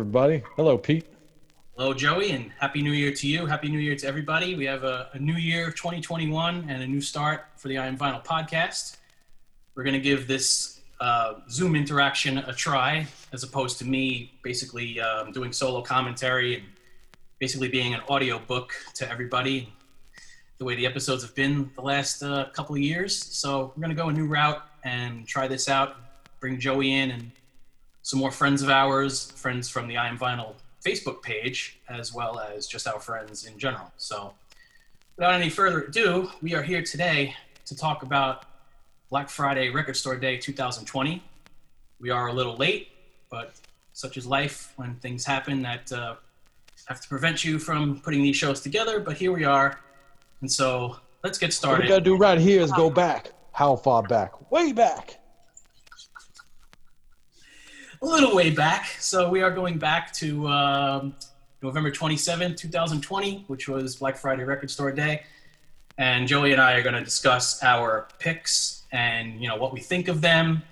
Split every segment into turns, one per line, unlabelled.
everybody. Hello, Pete.
Hello, Joey, and Happy New Year to you. Happy New Year to everybody. We have a, a new year, 2021, and a new start for the I Am Vinyl podcast. We're going to give this uh, Zoom interaction a try, as opposed to me basically um, doing solo commentary and basically being an audio book to everybody the way the episodes have been the last uh, couple of years. So we're going to go a new route and try this out, bring Joey in and some more friends of ours, friends from the I Am Vinyl Facebook page, as well as just our friends in general. So without any further ado, we are here today to talk about Black Friday Record Store Day 2020. We are a little late, but such is life when things happen that uh, have to prevent you from putting these shows together. But here we are and so let's get started.
What we gotta do right here is go back. How far back? Way back.
A little way back. So we are going back to um, November 27, 2020, which was Black Friday Record Store Day. And Joey and I are going to discuss our picks and you know what we think of them,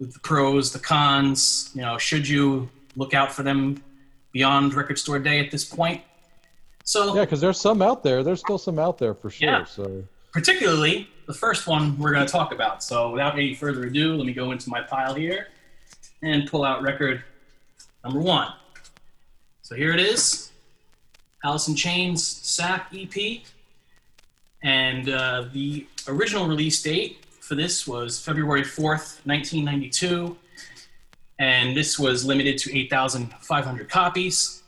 the pros, the cons. You know, should you look out for them beyond Record Store Day at this point? So
Yeah, because there's some out there. There's still some out there for sure.
Yeah.
So
particularly the first one we're going to talk about. So, without any further ado, let me go into my pile here and pull out record number one. So, here it is Alice in Chains SAP EP. And uh, the original release date for this was February 4th, 1992. And this was limited to 8,500 copies.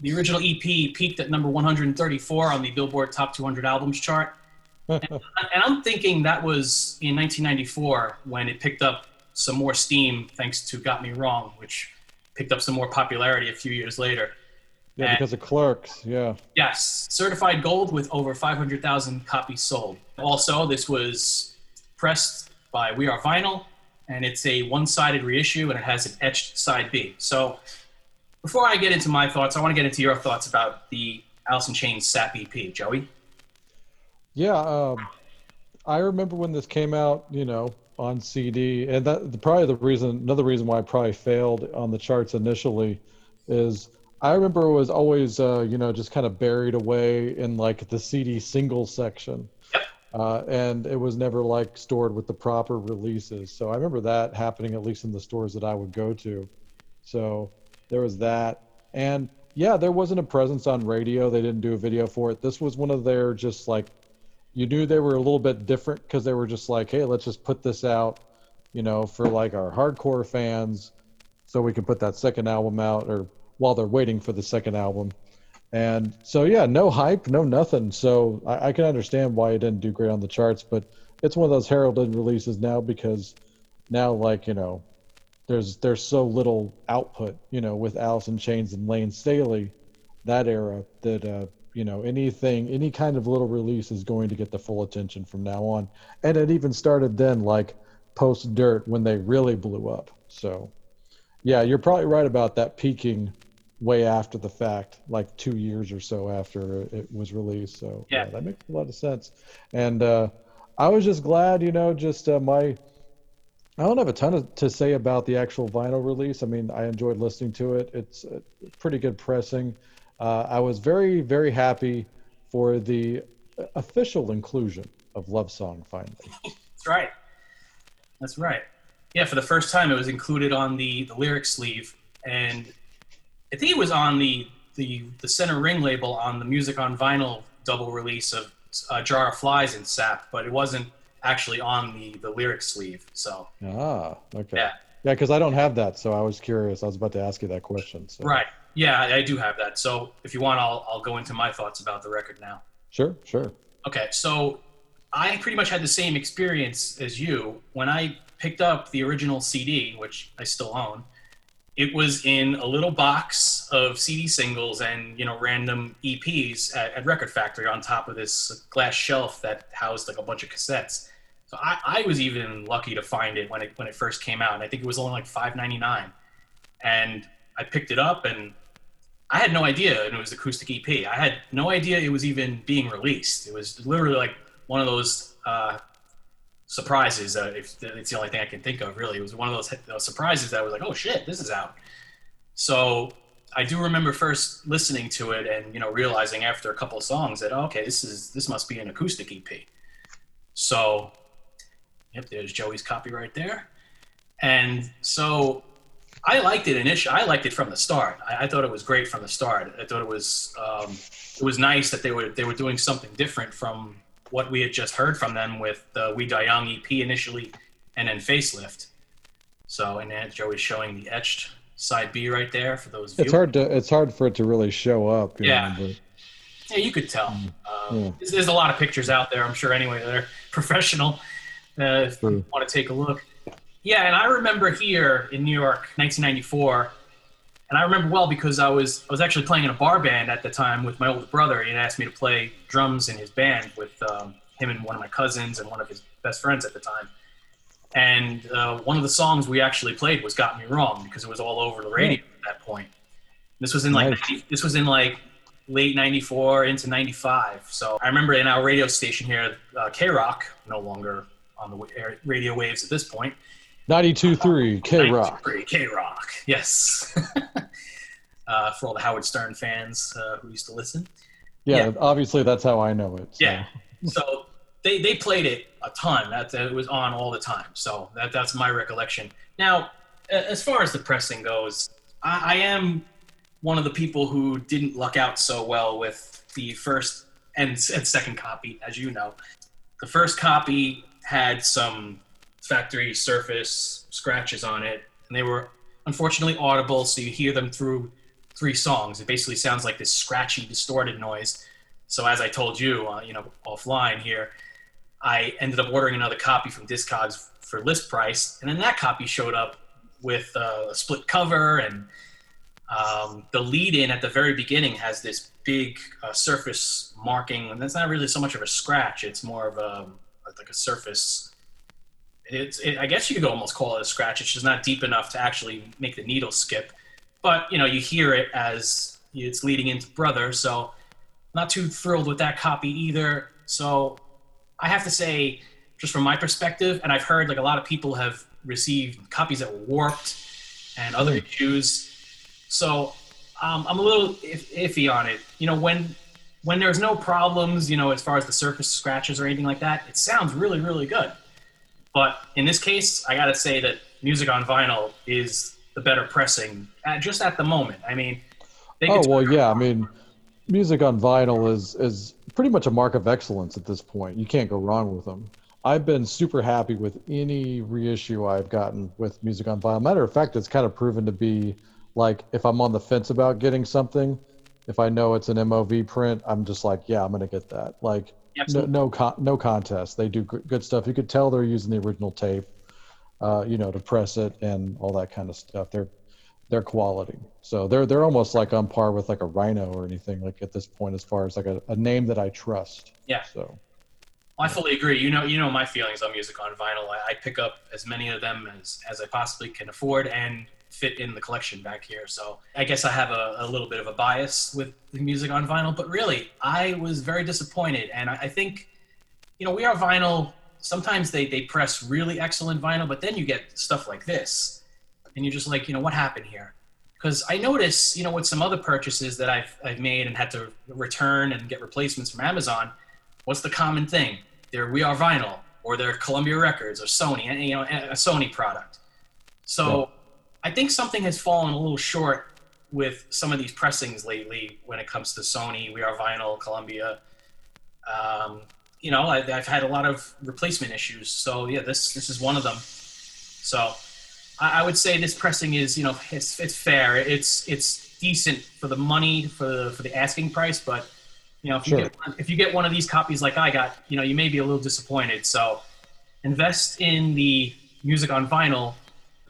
The original EP peaked at number 134 on the Billboard Top 200 Albums chart. And I'm thinking that was in 1994 when it picked up some more steam thanks to Got Me Wrong, which picked up some more popularity a few years later.
yeah,
And-
because of clerks. Yeah.
Yes, certified gold with over 500,000 copies sold. Also, this was pressed by We Are Vinyl, and it's a one sided reissue and it has an etched side B. So, before I get into my thoughts, I want to get into your thoughts about the Alice in Chains SAP EP. Joey?
Yeah. Um, I remember when this came out, you know, on CD, and that the, probably the reason, another reason why I probably failed on the charts initially, is I remember it was always, uh, you know, just kind of buried away in like the CD single section.
Yep.
Uh, and it was never like stored with the proper releases. So I remember that happening at least in the stores that I would go to. So there was that. And yeah, there wasn't a presence on radio. They didn't do a video for it. This was one of their just like, you knew they were a little bit different because they were just like, hey, let's just put this out, you know, for like our hardcore fans so we can put that second album out or while they're waiting for the second album. And so, yeah, no hype, no nothing. So I, I can understand why it didn't do great on the charts, but it's one of those heralded releases now because now, like, you know, there's there's so little output, you know, with in Chains and Layne Staley, that era, that uh, you know, anything, any kind of little release is going to get the full attention from now on. And it even started then, like post Dirt, when they really blew up. So, yeah, you're probably right about that peaking way after the fact, like two years or so after it was released. So,
Yeah.
that makes a lot of sense. And uh, I was just glad, you know, just uh, my. I don't have a ton of, to say about the actual vinyl release. I mean, I enjoyed listening to it. It's uh, pretty good pressing. Uh, I was very, very happy for the official inclusion of Love Song finally.
That's right. That's right. Yeah, for the first time, it was included on the the lyric sleeve, and I think it was on the the the center ring label on the Music on Vinyl double release of uh, Jar of Flies in Sap, but it wasn't actually on the the lyric sleeve. So
Ah, okay.
Yeah.
Yeah, because I don't have that, so I was curious. I was about to ask you that question. So.
right, yeah, I, I do have that. So if you want, I'll I'll go into my thoughts about the record now.
Sure, sure.
Okay, so I pretty much had the same experience as you when I picked up the original CD, which I still own. It was in a little box of CD singles and you know random EPs at, at Record Factory on top of this glass shelf that housed like a bunch of cassettes. So I, I was even lucky to find it when it when it first came out, and I think it was only like five ninety nine. And I picked it up, and I had no idea and it was acoustic EP. I had no idea it was even being released. It was literally like one of those uh, surprises. Uh, if it's the only thing I can think of, really, it was one of those, those surprises that was like, oh shit, this is out. So I do remember first listening to it and you know realizing after a couple of songs that oh, okay, this is this must be an acoustic EP. So, yep, there's Joey's copy right there. And so I liked it initially. I liked it from the start. I, I, thought it was great from the start. I thought it was um, it was nice that they were they were doing something different from what we had just heard from them with the We Die Young EP initially, and then Facelift. So and then Joey's showing the etched side B right there for those.
Viewers. It's hard to it's hard for it to really show up.
yeah. Know, yeah, you could tell. Mm, um, yeah. there's, there's, a lot of pictures out there. I'm sure anyway they're professional. Uh, if you want to take a look. Yeah, and I remember here in New York, 1994, and I remember well because I was I was actually playing in a bar band at the time with my older brother. He asked me to play drums in his band with um, him and one of my cousins and one of his best friends at the time. And uh, one of the songs we actually played was "Got Me Wrong" because it was all over the radio at that point. This was in like nice. this was in like late 94 into 95 so i remember in our radio station here uh, k-rock no longer on the radio waves at this point
92.3 K-Rock.
K-Rock, yes. uh, for all the Howard Stern fans uh, who used to listen.
Yeah, yeah, obviously that's how I know it.
So. Yeah. So they, they played it a ton. That, that it was on all the time. So that that's my recollection. Now, as far as the pressing goes, I, I am one of the people who didn't luck out so well with the first and, and second copy, as you know. The first copy had some factory surface scratches on it, and they were unfortunately audible, so you hear them through three songs. It basically sounds like this scratchy, distorted noise. So as I told you, uh, you know, offline here, I ended up ordering another copy from Discogs for list price, and then that copy showed up with uh, a split cover, and um, the lead-in at the very beginning has this big uh, surface marking, and that's not really so much of a scratch; it's more of a like a surface it's it, I guess you could almost call it a scratch. It's just not deep enough to actually make the needle skip. But you know, you hear it as it's leading into Brother, so not too thrilled with that copy either. So I have to say, just from my perspective, and I've heard like a lot of people have received copies that were warped and other issues. So um, I'm a little iffy on it. You know, when when there's no problems, you know, as far as the surface scratches or anything like that, it sounds really, really good. But in this case, I got to say that music on vinyl is the better pressing, at, just at the moment. I mean,
oh well, yeah. I mean, music on vinyl is is pretty much a mark of excellence at this point. You can't go wrong with them. I've been super happy with any reissue I've gotten with music on vinyl. Matter of fact, it's kind of proven to be like if I'm on the fence about getting something, if I know it's an MOV print, I'm just like, yeah, I'm gonna get that. Like no no, con- no contest. They do good stuff. You could tell they're using the original tape, uh, you know, to press it and all that kind of stuff. They're they're quality. So they're they're almost like on par with like a Rhino or anything like at this point as far as like a, a name that I trust.
Yeah.
So.
I fully agree. You know, you know my feelings on music on vinyl. I, I pick up as many of them as, as I possibly can afford, and fit in the collection back here. So I guess I have a, a, little bit of a bias with the music on vinyl, but really, I was very disappointed. And I, I think, you know, We Are Vinyl, sometimes they, they press really excellent vinyl, but then you get stuff like this. And you're just like, you know, what happened here? Because I notice, you know, with some other purchases that I've, I've made and had to return and get replacements from Amazon, what's the common thing? They're We Are Vinyl or they're Columbia Records or Sony, you know, a Sony product. So, I think something has fallen a little short with some of these pressings lately when it comes to Sony, We Are Vinyl, Columbia. Um, you know, I, have had a lot of replacement issues. So yeah, this this is one of them. So I, I, would say this pressing is, you know, it's it's fair. It's it's decent for the money for the for the asking price, but you know, if you get if you get one of these copies like I got, you know, you may be a little disappointed. So invest in the music on vinyl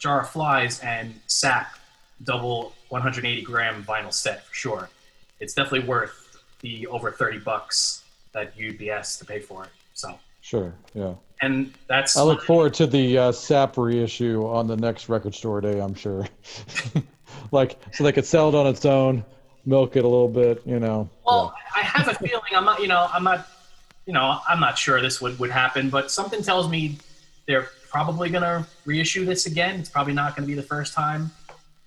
jar of flies and sap double 180 gram vinyl set for sure. It's definitely worth the over 30 bucks that you'd be asked to pay for it. So
sure, yeah.
And that's.
I look forward to the uh, sap reissue on the next record store day. I'm sure. like so they could sell it on its own, milk it a little bit, you know.
Well, yeah. I have a feeling I'm not, you know, I'm not, you know, I'm not sure this would would happen, but something tells me they're probably going to reissue this again. It's probably not going to be the first time.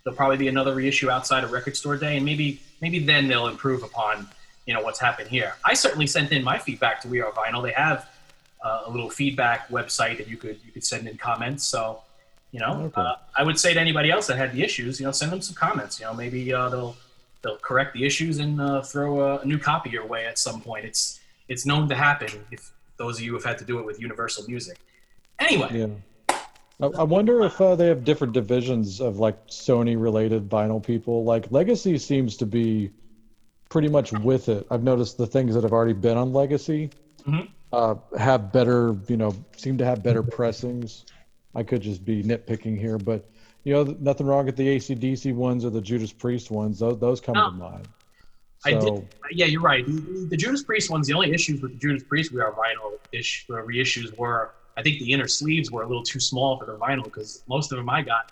There'll probably be another reissue outside of Record Store Day, and maybe maybe then they'll improve upon you know what's happened here. I certainly sent in my feedback to We Are Vinyl. They have uh, a little feedback website that you could you could send in comments. So you know,
Okay.
uh, I would say to anybody else that had the issues, you know, send them some comments. You know, maybe uh, they'll they'll correct the issues and uh, throw a, a new copy your way at some point. It's it's known to happen if those of you have had to do it with Universal Music. Anyway,
Yeah. I, I wonder if uh, they have different divisions of like Sony related vinyl people. Like Legacy seems to be pretty much with it. I've noticed the things that have already been on Legacy
Mhm.
uh, have better, you know, seem to have better pressings. I could just be nitpicking here, but you know, nothing wrong with the ACDC ones or the Judas Priest ones. Those those come
No.
to mind.
I did-
So,
yeah, you're right. The, the Judas Priest ones, the only issues with the Judas Priest we are vinyl ish uh, reissues were I think the inner sleeves were a little too small for the vinyl because most of them I got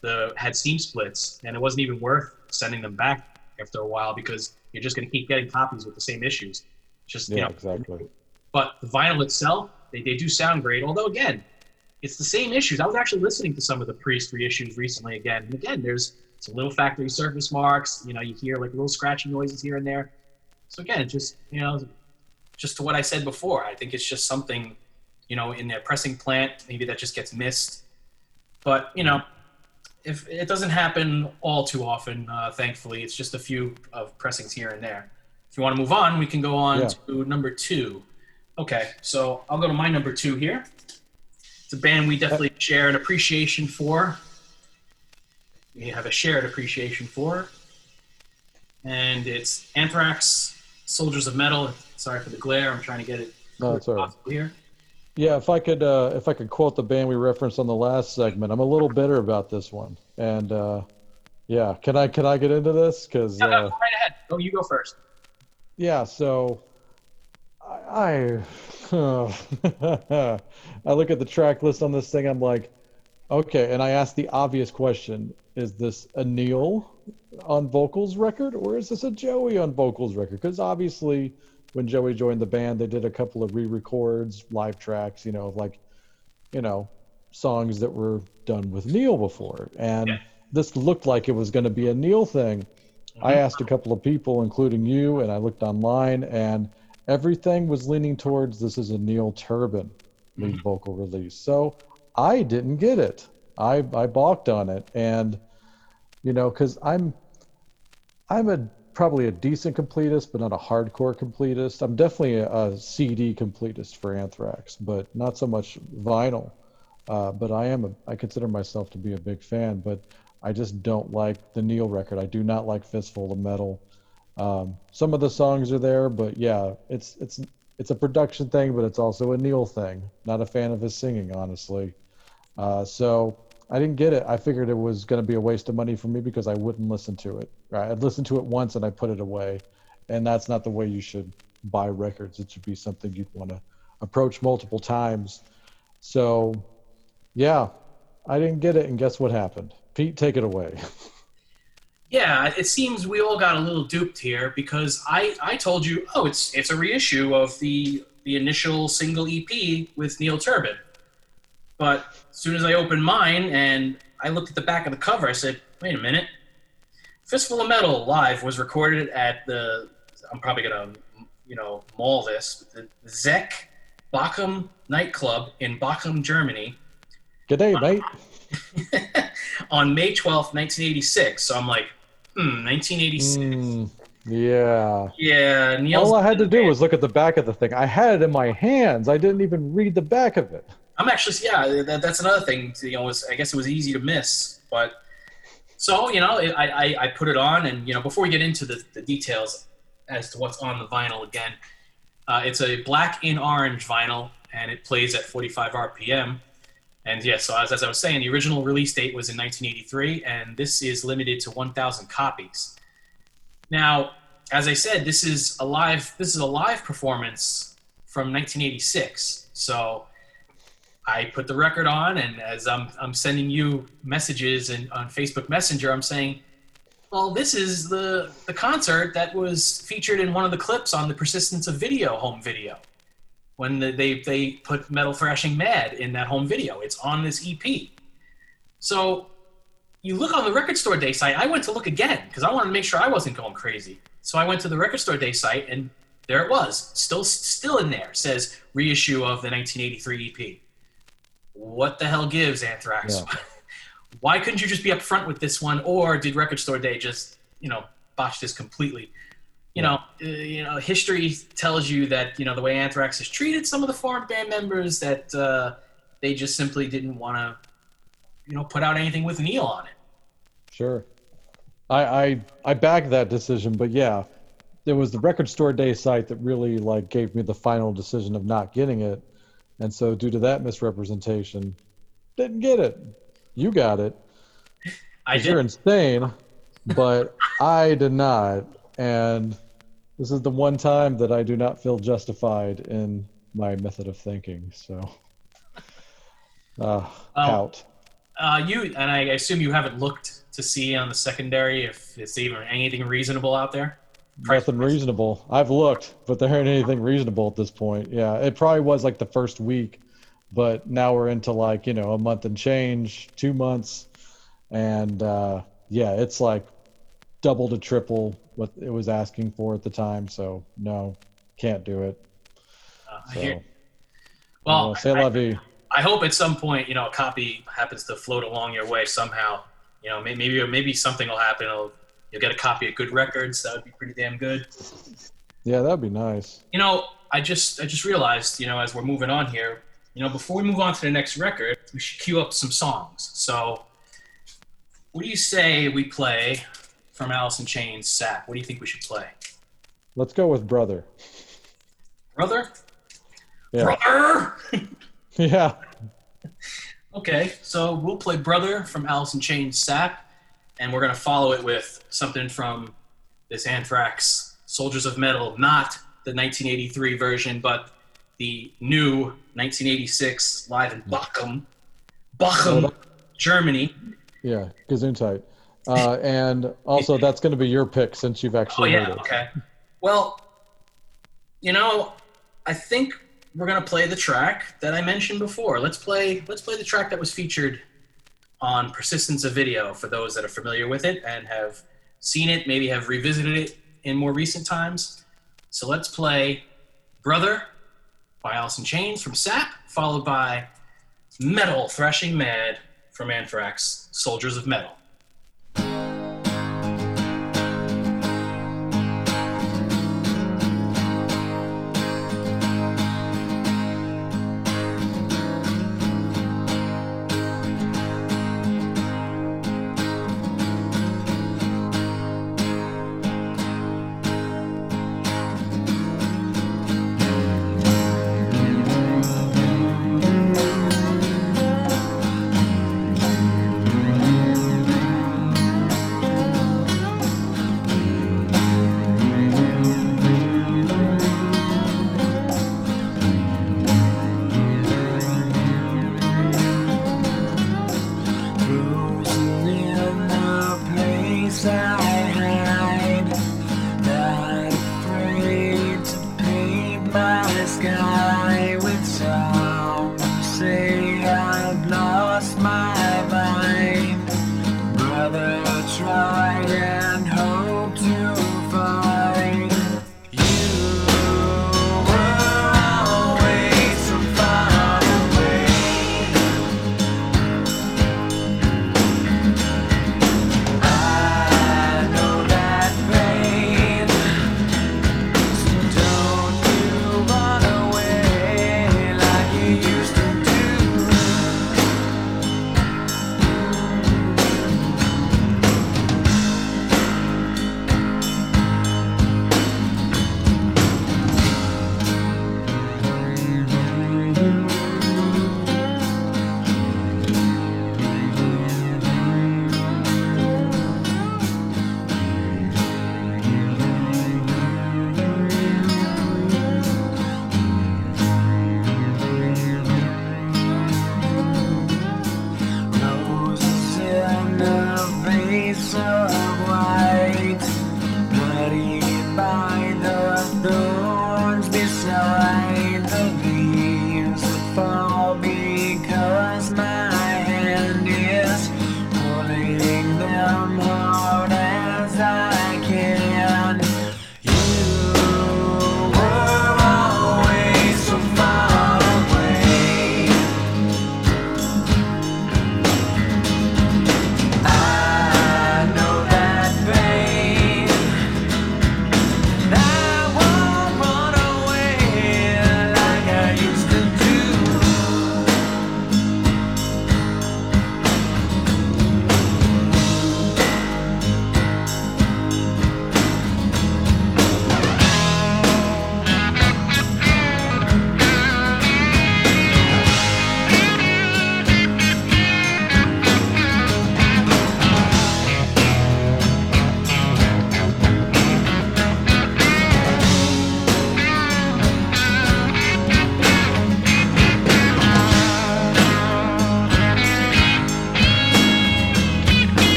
the had seam splits and it wasn't even worth sending them back after a while because you're just going to keep getting copies with the same issues. Just you
yeah,
know,
exactly.
but the vinyl itself, they, they do sound great. Although again, it's the same issues. I was actually listening to some of the Priest reissues recently again, and again, there's some little factory surface marks. You know, you hear like little scratching noises here and there. So again, just you know, just to what I said before, I think it's just something, you know, in their pressing plant, maybe that just gets missed. But you know, if it doesn't happen all too often, uh, thankfully, it's just a few of pressings here and there. If you want to move on, we can go on
Yeah.
to number two. Okay, so I'll go to my number two here. It's a band we definitely share an appreciation for. We have a shared appreciation for, and it's Anthrax, Soldiers of Metal. Sorry for the glare. I'm trying to get it
No, it's all right.
possible here.
Yeah, if I could, uh, if I could quote the band we referenced on the last segment, I'm a little bitter about this one. And uh, yeah, can I can I get into this? Because
No, no,
uh,
go right ahead. Go, you go first.
yeah, so I I, I look at the track list on this thing. I'm like, okay, and I ask the obvious question: Is this a Neil on vocals record, or is this a Joey on vocals record? Because obviously, when Joey joined the band, they did a couple of re-records, live tracks, you know, of like, you know, songs that were done with Neil before, and
Yeah.
this looked like it was going to be a Neil thing. Mm-hmm. I asked a couple of people, including you, and I looked online, and everything was leaning towards this is a Neil Turbin lead mm-hmm. vocal release. So I didn't get it. I I balked on it, and you know, because I'm I'm a probably a decent completist, but not a hardcore completist. I'm definitely a, a CD completist for Anthrax, but not so much vinyl. Uh, but I am a, I consider myself to be a big fan, but I just don't like the Neil record. I do not like Fistful of Metal. Um, some of the songs are there, but yeah, it's it's it's a production thing, but it's also a Neil thing. Not a fan of his singing, honestly. Uh, so I didn't get it. I figured it was going to be a waste of money for me because I wouldn't listen to it. Right? I'd listen to it once and I put it away, and that's not the way you should buy records. It should be something you'd want to approach multiple times. So, yeah, I didn't get it, and guess what happened? Pete, take it away.
Yeah, it seems we all got a little duped here because I, I told you, oh, it's it's a reissue of the the initial single EP with Neil Turbin. But as soon as I opened mine and I looked at the back of the cover, I said, wait a minute. Fistful of Metal live was recorded at the I'm probably gonna you know maul this the Zeck Bochum nightclub in Bochum, Germany Good
G'day, mate.
on May 12th, 1986. So I'm like, hmm, 1986.
Mm, yeah.
Yeah, Neil's.
All I had to do was look at the back of the thing. I had it in my hands. I didn't even read the back of it.
I'm actually, yeah, that, that's another thing. You know, was I guess it was easy to miss, but so you know, I, I, I put it on, and you know, before we get into the, the details as to what's on the vinyl again, uh, it's a black in orange vinyl, and it plays at 45 RPM. And yeah, so as, as I was saying, the original release date was in 1983, and this is limited to 1,000 copies. Now, as I said, this is a live. This is a live performance from 1986. So I put the record on, and as I'm I'm sending you messages and on Facebook Messenger, I'm saying, "Well, this is the the concert that was featured in one of the clips on the Persistence of Video home video." when the, they they put Metal Thrashing Mad in that home video. It's on this EP. So you look on the record store day site. I went to look again because I wanted to make sure I wasn't going crazy. So I went to the record store day site, and there it was, still still in there. Says reissue of the 1983 EP. What the hell gives Anthrax?
Yeah.
Why couldn't you just be upfront with this one, or did Record Store Day just you know botch this completely? You know, uh, you know, history tells you that you know the way Anthrax has treated some of the former band members that uh, they just simply didn't want to, you know, put out anything with Neil on it.
Sure. I I I back that decision, but yeah, it was the record store day site that really like gave me the final decision of not getting it, and so due to that misrepresentation, didn't get it. You got it.
I did.
You're insane, but I did not, and this is the one time that I do not feel justified in my method of thinking. So, uh,
Oh.
out.
Uh, you and I assume you haven't looked to see on the secondary if it's even anything reasonable out there.
Nothing reasonable. I've looked, but there ain't anything reasonable at this point. Yeah, it probably was like the first week, but now we're into like you know a month and change, two months, and uh, yeah, it's like double to triple what it was asking for at the time. So no, can't do it.
Uh, I
So,
hear- well,
uh, say
I-
la vie.
I hope at some point, you know, a copy happens to float along your way somehow. You know, may- maybe maybe something will happen. It'll, you'll get a copy of Good Records. That would be pretty damn good.
Yeah, that'd be nice.
You know, I just I just realized, you know, as we're moving on here, you know, before we move on to the next record, we should cue up some songs. So, what do you say we play from Alice in Chains, Sap? What do you think we should play,
Let's go with brother.
brother?
Yeah,
Brother.
yeah.
Okay, so we'll play Brother from Alice in Chains Sap, and we're going to follow it with something from this Anthrax Soldiers of Metal, not the 1983 version, but the new 1986 live in Bochum, Bochum, Germany.
Yeah, Gesundheit. Uh, and also, that's going to be your pick since you've
Oh,
actually
yeah,
heard it.
okay. Well, you know, I think we're gonna play the track that I mentioned before. Let's play. Let's play the track that was featured on Persistence of Video for those that are familiar with it and have seen it, maybe have revisited it in more recent times. So let's play "Brother" by in Chains from Sap, followed by "Metal Thrashing Mad" from Anthrax, Soldiers of Metal.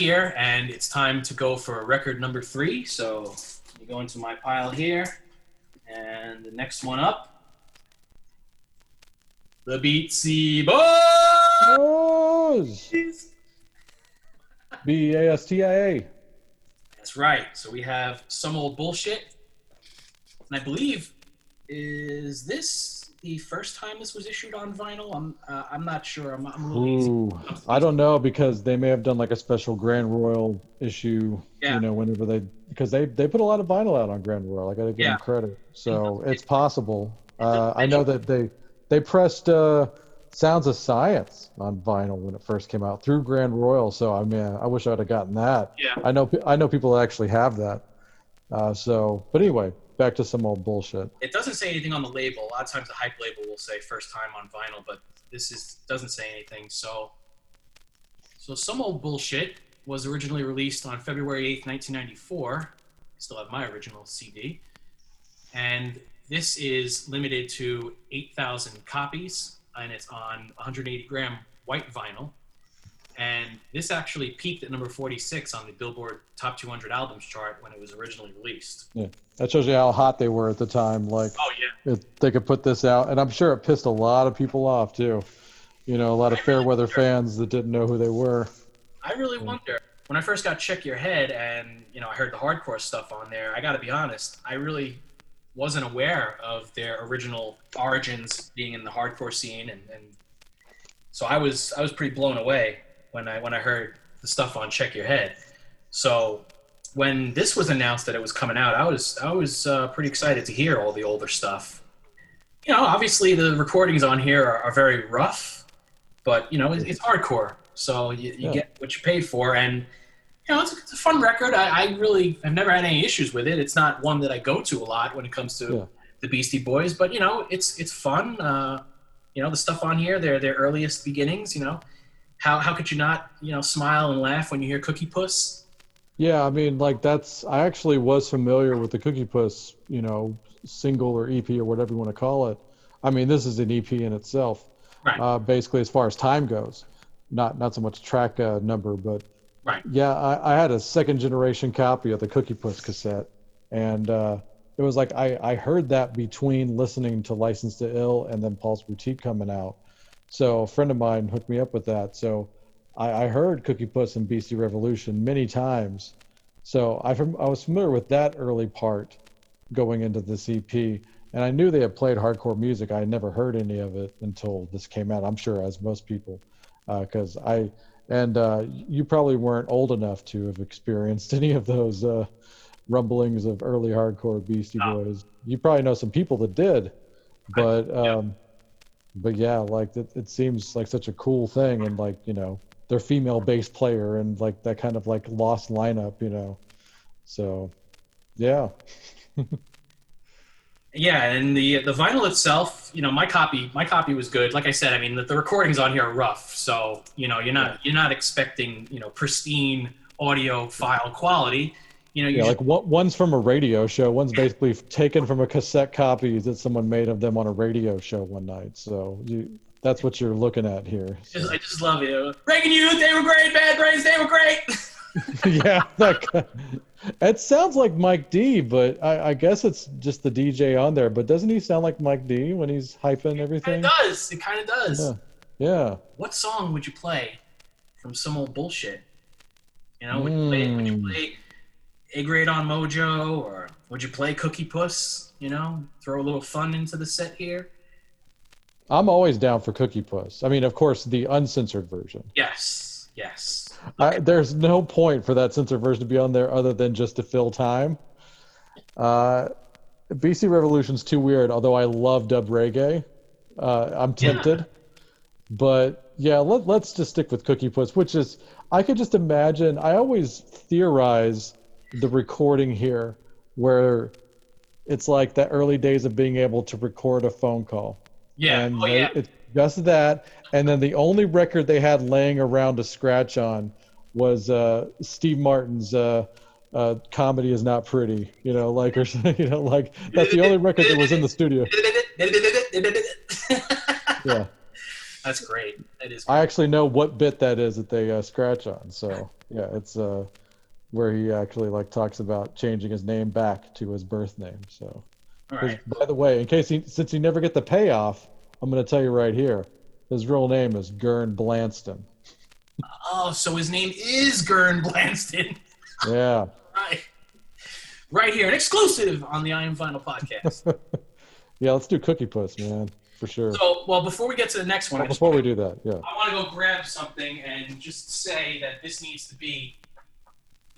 Here, and it's time to go for record number three. So you go into my pile here, and the next one up, the Beastie Boys.
B A S T I A.
That's right. So we have some old bullshit, and I believe is this the first time this was issued on vinyl? I'm uh, I'm not sure. I'm, I'm easy.
Ooh, I don't know because they may have done like a special Grand Royal issue.
Yeah.
You know, whenever they because they they put a lot of vinyl out on Grand Royal. I got to give
Yeah.
them credit. So
It-
it's possible. Uh, I know that they they pressed uh, Sounds of Science on vinyl when it first came out through Grand Royal. So I mean, I wish I'd have gotten that.
Yeah.
I know I know people actually have that. Uh, so, but anyway, back to some old bullshit.
It doesn't say anything on the label. A lot of times the hype label will say first time on vinyl, but this is doesn't say anything. So, so some old bullshit was originally released on February eighth, nineteen ninety four. I Still have my original CD, and this is limited to eight thousand copies, and it's on 180 gram white vinyl. And this actually peaked at number 46 on the Billboard Top 200 Albums chart when it was originally released.
Yeah, That shows you how hot they were at the time. Like
Oh yeah,
if they could put this out, and I'm sure it pissed a lot of people off too. You know, a lot of fair weather fans that didn't know who they were.
I really wonder. When I first got Check Your Head, and you know, I heard the hardcore stuff on there. I got to be honest, I really wasn't aware of their original origins being in the hardcore scene, and, and so I was I was pretty blown away when I when I heard the stuff on Check Your Head. So when this was announced that it was coming out, I was I was uh, pretty excited to hear all the older stuff. You know, obviously the recordings on here are, are very rough, but you know it's, it's hardcore, so you, you
Yeah.
get what you pay for, and you know it's, it's a fun record. I, I really have never had any issues with it. It's not one that I go to a lot when it comes to
Yeah.
the Beastie Boys, but you know it's it's fun. Uh, you know the stuff on here, their their earliest beginnings. You know, how how could you not you know smile and laugh when you hear Cookie Puss?
Yeah, I mean, like that's. I actually was familiar with the Cookie Puss, you know, single or EP or whatever you want to call it. I mean, this is an EP in itself,
Right.
uh, basically as far as time goes. Not not so much track uh, number, but
Right.
yeah, I, I had a second generation copy of the Cookie Puss cassette, and uh, it was like I I heard that between listening to Licensed to Ill and then Paul's Boutique coming out. So a friend of mine hooked me up with that. So I, I heard Cookie Puss and Beastie Revolution many times. So I, I was familiar with that early part going into this EP. And I knew they had played hardcore music. I had never heard any of it until this came out. I'm sure, as most people, because I and uh, you probably weren't old enough to have experienced any of those uh, rumblings of early hardcore Beastie
No.
Boys. You probably know some people that did, but um, but yeah, like it, it seems like such a cool thing, and like you know, their female bass player and like that kind of like lost lineup, you know. So, yeah,
Yeah, and the the vinyl itself, you know, my copy my copy was good. Like I said, I mean, the, the recordings on here are rough, so you know, you're not you're not expecting you know pristine audiophile quality. You know, you
yeah,
just-
like one, one's from a radio show, one's basically taken from a cassette copy that someone made of them on a radio show one night. So you, that's what you're looking at here. So,
just- I just love you, Reagan Youth, they were great. Bad Brains, they were great.
yeah, that, it sounds like Mike D, but I, I guess it's just the DJ on there. But doesn't he sound like Mike D when he's hyping
it
everything?
It does. It kind of does.
Yeah. Yeah.
What song would you play from some old bullshit? You know, would you play, would you
Mm.
play Egg Raid on Mojo, or would you play Cookie Puss? You know, throw a little fun into the set here.
I'm always down for Cookie Puss. I mean, of course, the uncensored version.
Yes, yes.
I, there's no point for that censored version to be on there other than just to fill time. Uh, Beastie Revolution's too weird, although I love dub reggae. Uh, I'm
Yeah.
tempted. But yeah, let, let's just stick with Cookie Puss, which is, I could just imagine, I always theorize the recording here where it's like the early days of being able to record a phone call
Yeah.
and
oh
they-
yeah.
it's just that. And then the only record they had laying around to scratch on was uh, Steve Martin's uh, uh, "Comedy Is Not Pretty." You know, like or you know, like that's the only record that was in the studio. Yeah,
That's great. That is.
I actually know what bit that is that they uh, scratch on. So yeah, it's uh, where he actually like talks about changing his name back to his birth name. So.
All
'Cause,
right.
By the way, in case he, since he never get the payoff, I'm going to tell you right here. His real name is Gern Blanston.
Oh, so his name is Gern Blanston.
Yeah.
Right. Right here, an exclusive on the I Am Final podcast.
Yeah, let's do Cookie Puss, man, for sure.
so, well, before we get to the next one,
Well, before we do that, yeah.
I want to go grab something and just say that this needs to be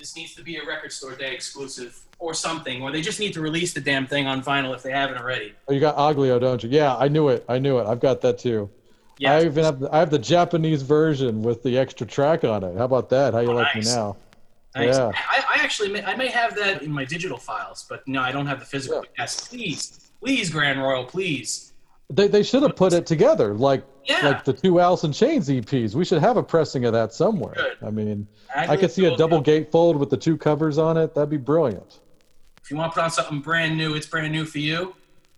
this needs to be a record store day exclusive or something, or they just need to release the damn thing on vinyl if they haven't already.
Oh, you got Aglio, don't you? Yeah, I knew it. I knew it. I've got that too.
Yeah,
I even have the, I have the Japanese version with the extra track on it. How about that? How you
Oh,
like
nice.
me now?
nice.
yeah.
I, I actually may, I may have that in my digital files, but no, I don't have the physical.
Yeah.
Yes, please, please, Grand Royal, please.
They, they should have put it together like
Yeah.
like the two Alice in Chains EPs. We should have a pressing of that somewhere.
Good.
I mean, I
Actually,
could see a double gatefold with the two covers on it. That'd be brilliant.
If you want to put on something brand new, it's brand new for you.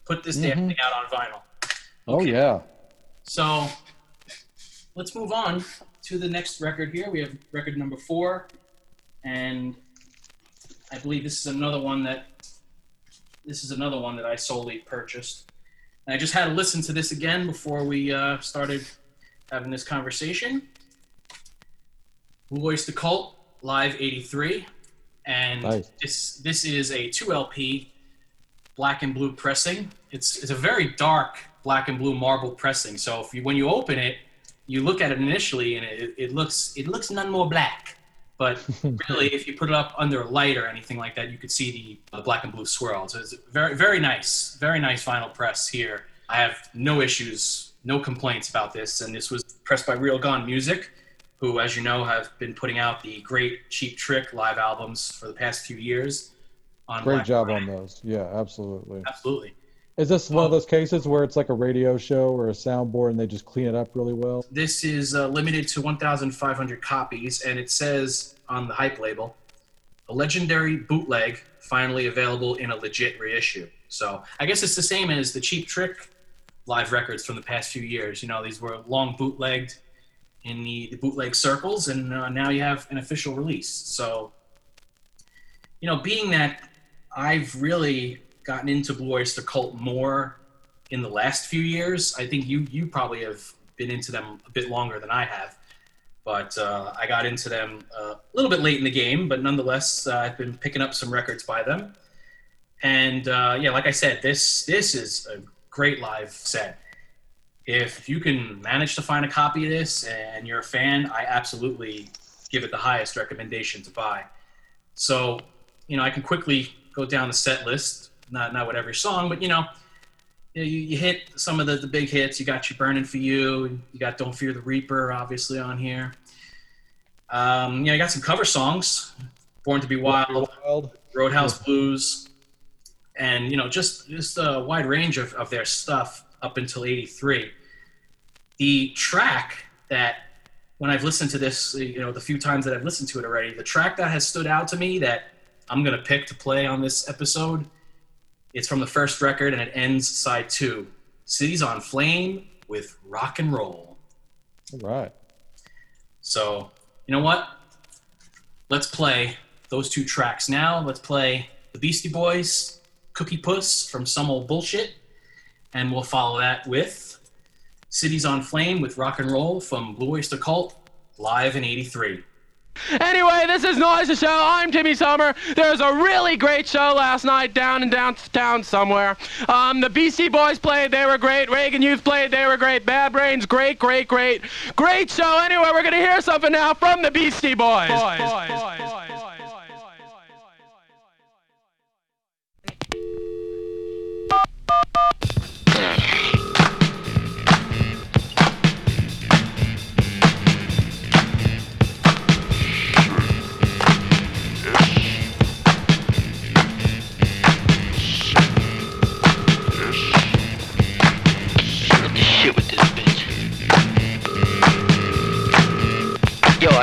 Put this damn
Mhm.
thing out on vinyl.
Oh yeah.
So let's move on to the next record here. We have record number four, and I believe this is another one that this is another one that I solely purchased. And I just had to listen to this again before we uh, started having this conversation. Blue Oyster Cult Live '83, and
Nice.
this this is a two LP black and blue pressing. It's it's a very dark black and blue marble pressing. So if you when you open it, you look at it initially and it, it looks it looks none more black. But really, if you put it up under a light or anything like that, you could see the, black and blue swirl. So it's very very nice, very nice vinyl press here. I have no issues, no complaints about this, and this was pressed by Real Gone Music, who, as you know, have been putting out the great Cheap Trick live albums for the past few years. On
Great
Black
job
Friday.
on those. Yeah, absolutely.
Absolutely.
Is this one of those cases where it's like a radio show or a soundboard and they just clean it up really well?
This is uh, limited to 1,500 copies, and it says on the hype label, a legendary bootleg finally available in a legit reissue. So I guess it's the same as the Cheap Trick live records from the past few years. You know, these were long bootlegged in the, the bootleg circles, and uh, now you have an official release. So, you know, being that I've really gotten into Blue Oyster Cult more in the last few years. I think you you probably have been into them a bit longer than I have, but uh, I got into them uh, a little bit late in the game. But nonetheless, uh, I've been picking up some records by them. And uh, yeah, like I said, this this is a great live set. If you can manage to find a copy of this and you're a fan, I absolutely give it the highest recommendation to buy. So, you know, I can quickly go down the set list, not not with every song, but you know, you, know, you, you hit some of the, the big hits. You got you burning for you. You got Don't Fear the Reaper, obviously on here. Um, you know, you got some cover songs, Born to Be Wild,
Wild.
Roadhouse Blues, and you know, just just a wide range of, of their stuff up until '83. The track that when I've listened to this, you know, the few times that I've listened to it already, the track that has stood out to me that I'm gonna pick to play on this episode, it's from the first record and it ends side two. Cities on Flame with rock and roll.
All right.
So, you know what? Let's play those two tracks now. Let's play the Beastie Boys, Cookie Puss from Some Old Bullshit, and we'll follow that with Cities on Flame with Rock and Roll from Blue Oyster Cult, live in 83.
Anyway, this is Noise the Show. I'm Timmy Sommer. There was a really great show last night down in downtown somewhere. Um, the Beastie Boys played, they were great. Reagan Youth played, they were great. Bad Brains, great, great, great. Great show. Anyway, we're gonna hear something now from the Beastie Boys. Boys, boys, boys,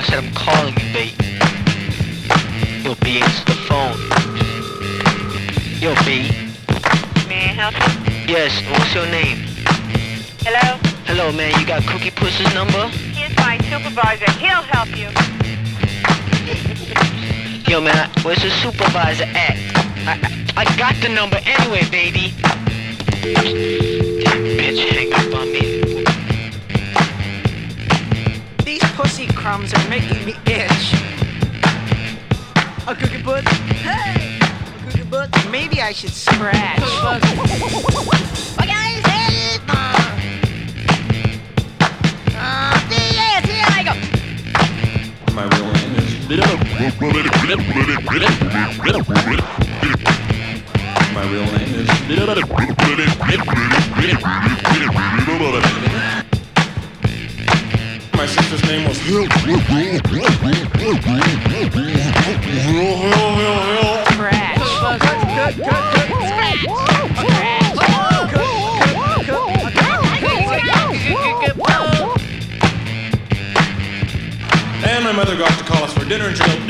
I said I'm calling you, babe. Yo, B, answer the phone. Yo, B.
May I help you?
Yes, what's your name?
Hello?
Hello, man, you got Cookie Puss's number?
He's my supervisor. He'll help you.
Yo, man, I- where's the supervisor at? I, I, I got the number anyway, baby. Damn bitch, hang up on me.
These pussy crumbs are making me itch. A cookie puss? Hey! A cookie puss? Maybe I should scratch.
My real name is My real name is My sister's name was. And my mother got to call us for dinner and she goes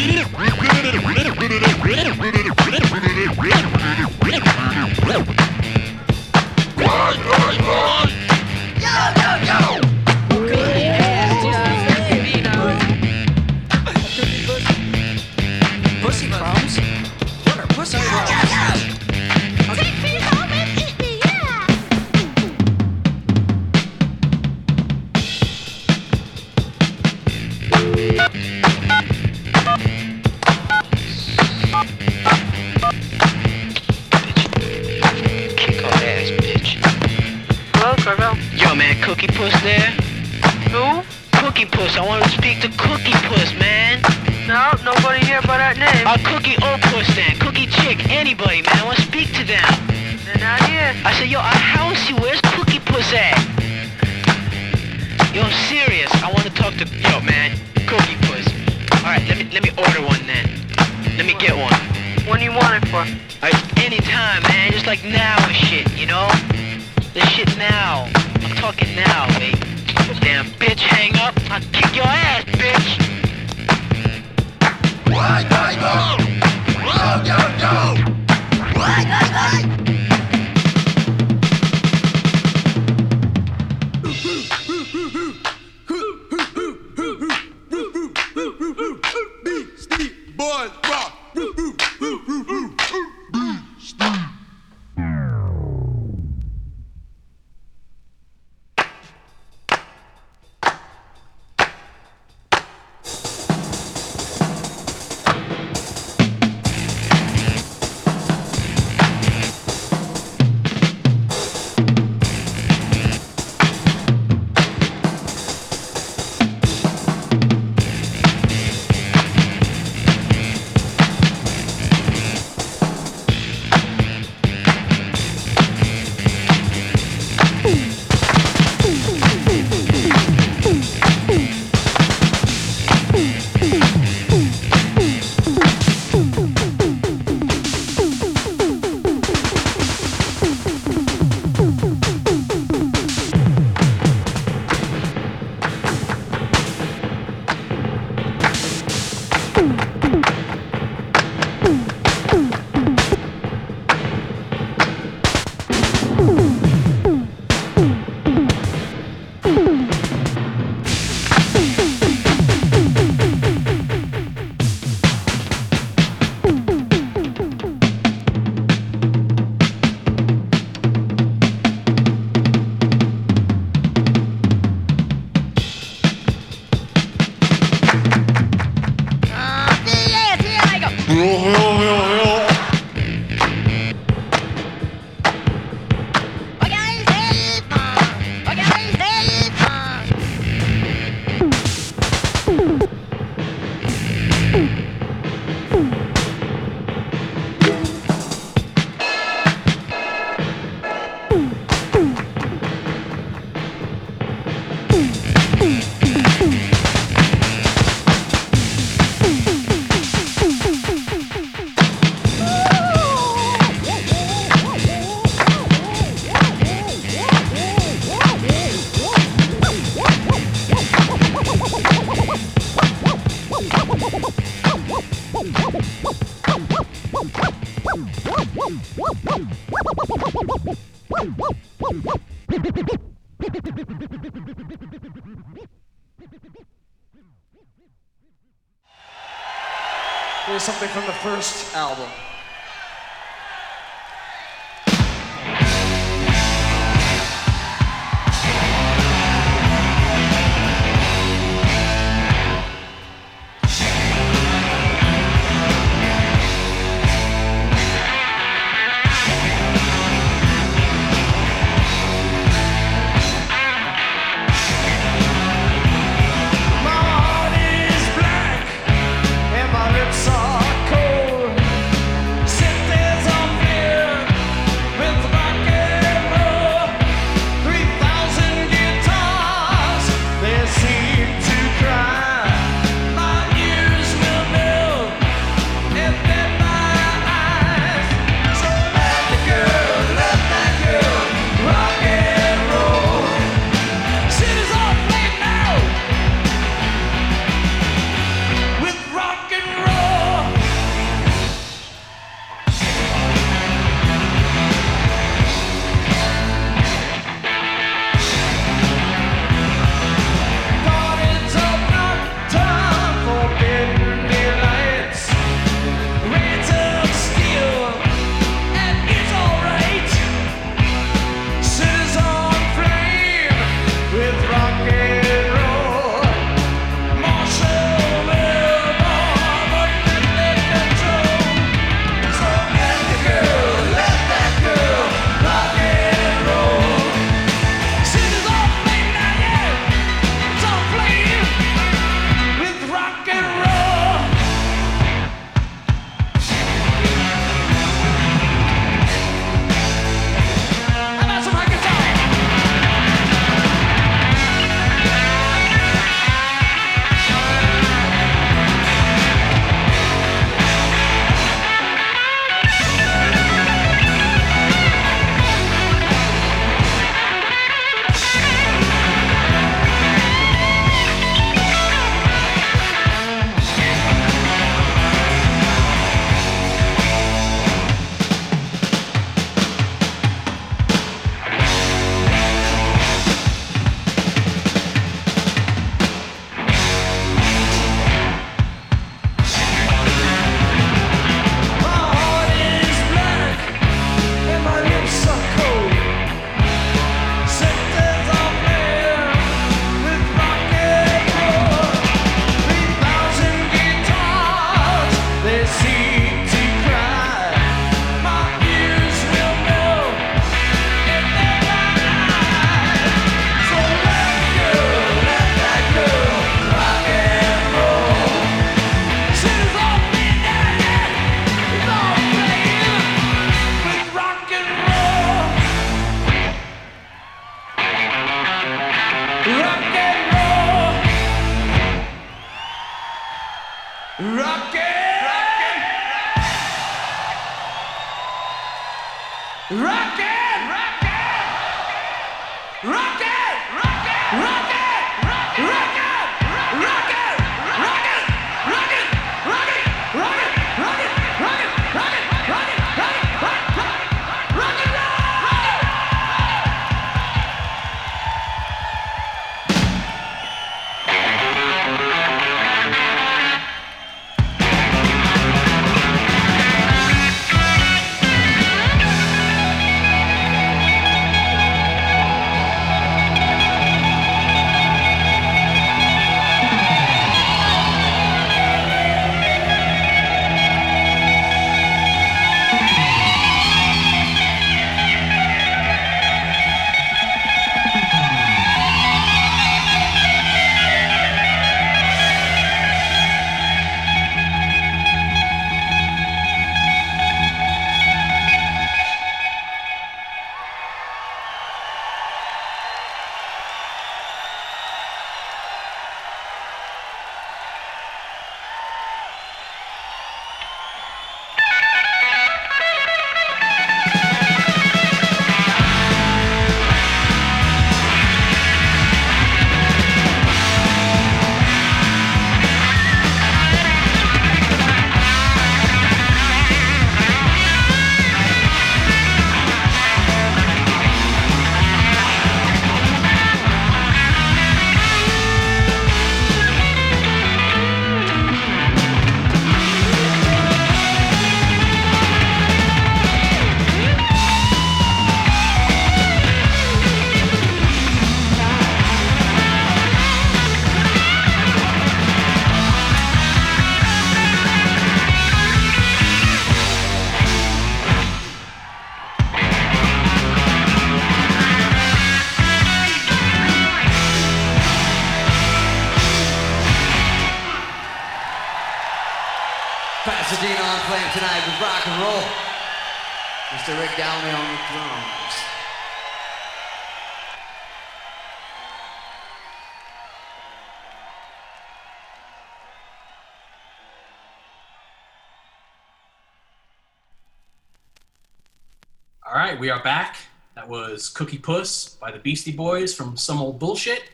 Cookie Puss
by
the
Beastie Boys from Some Old Bullshit,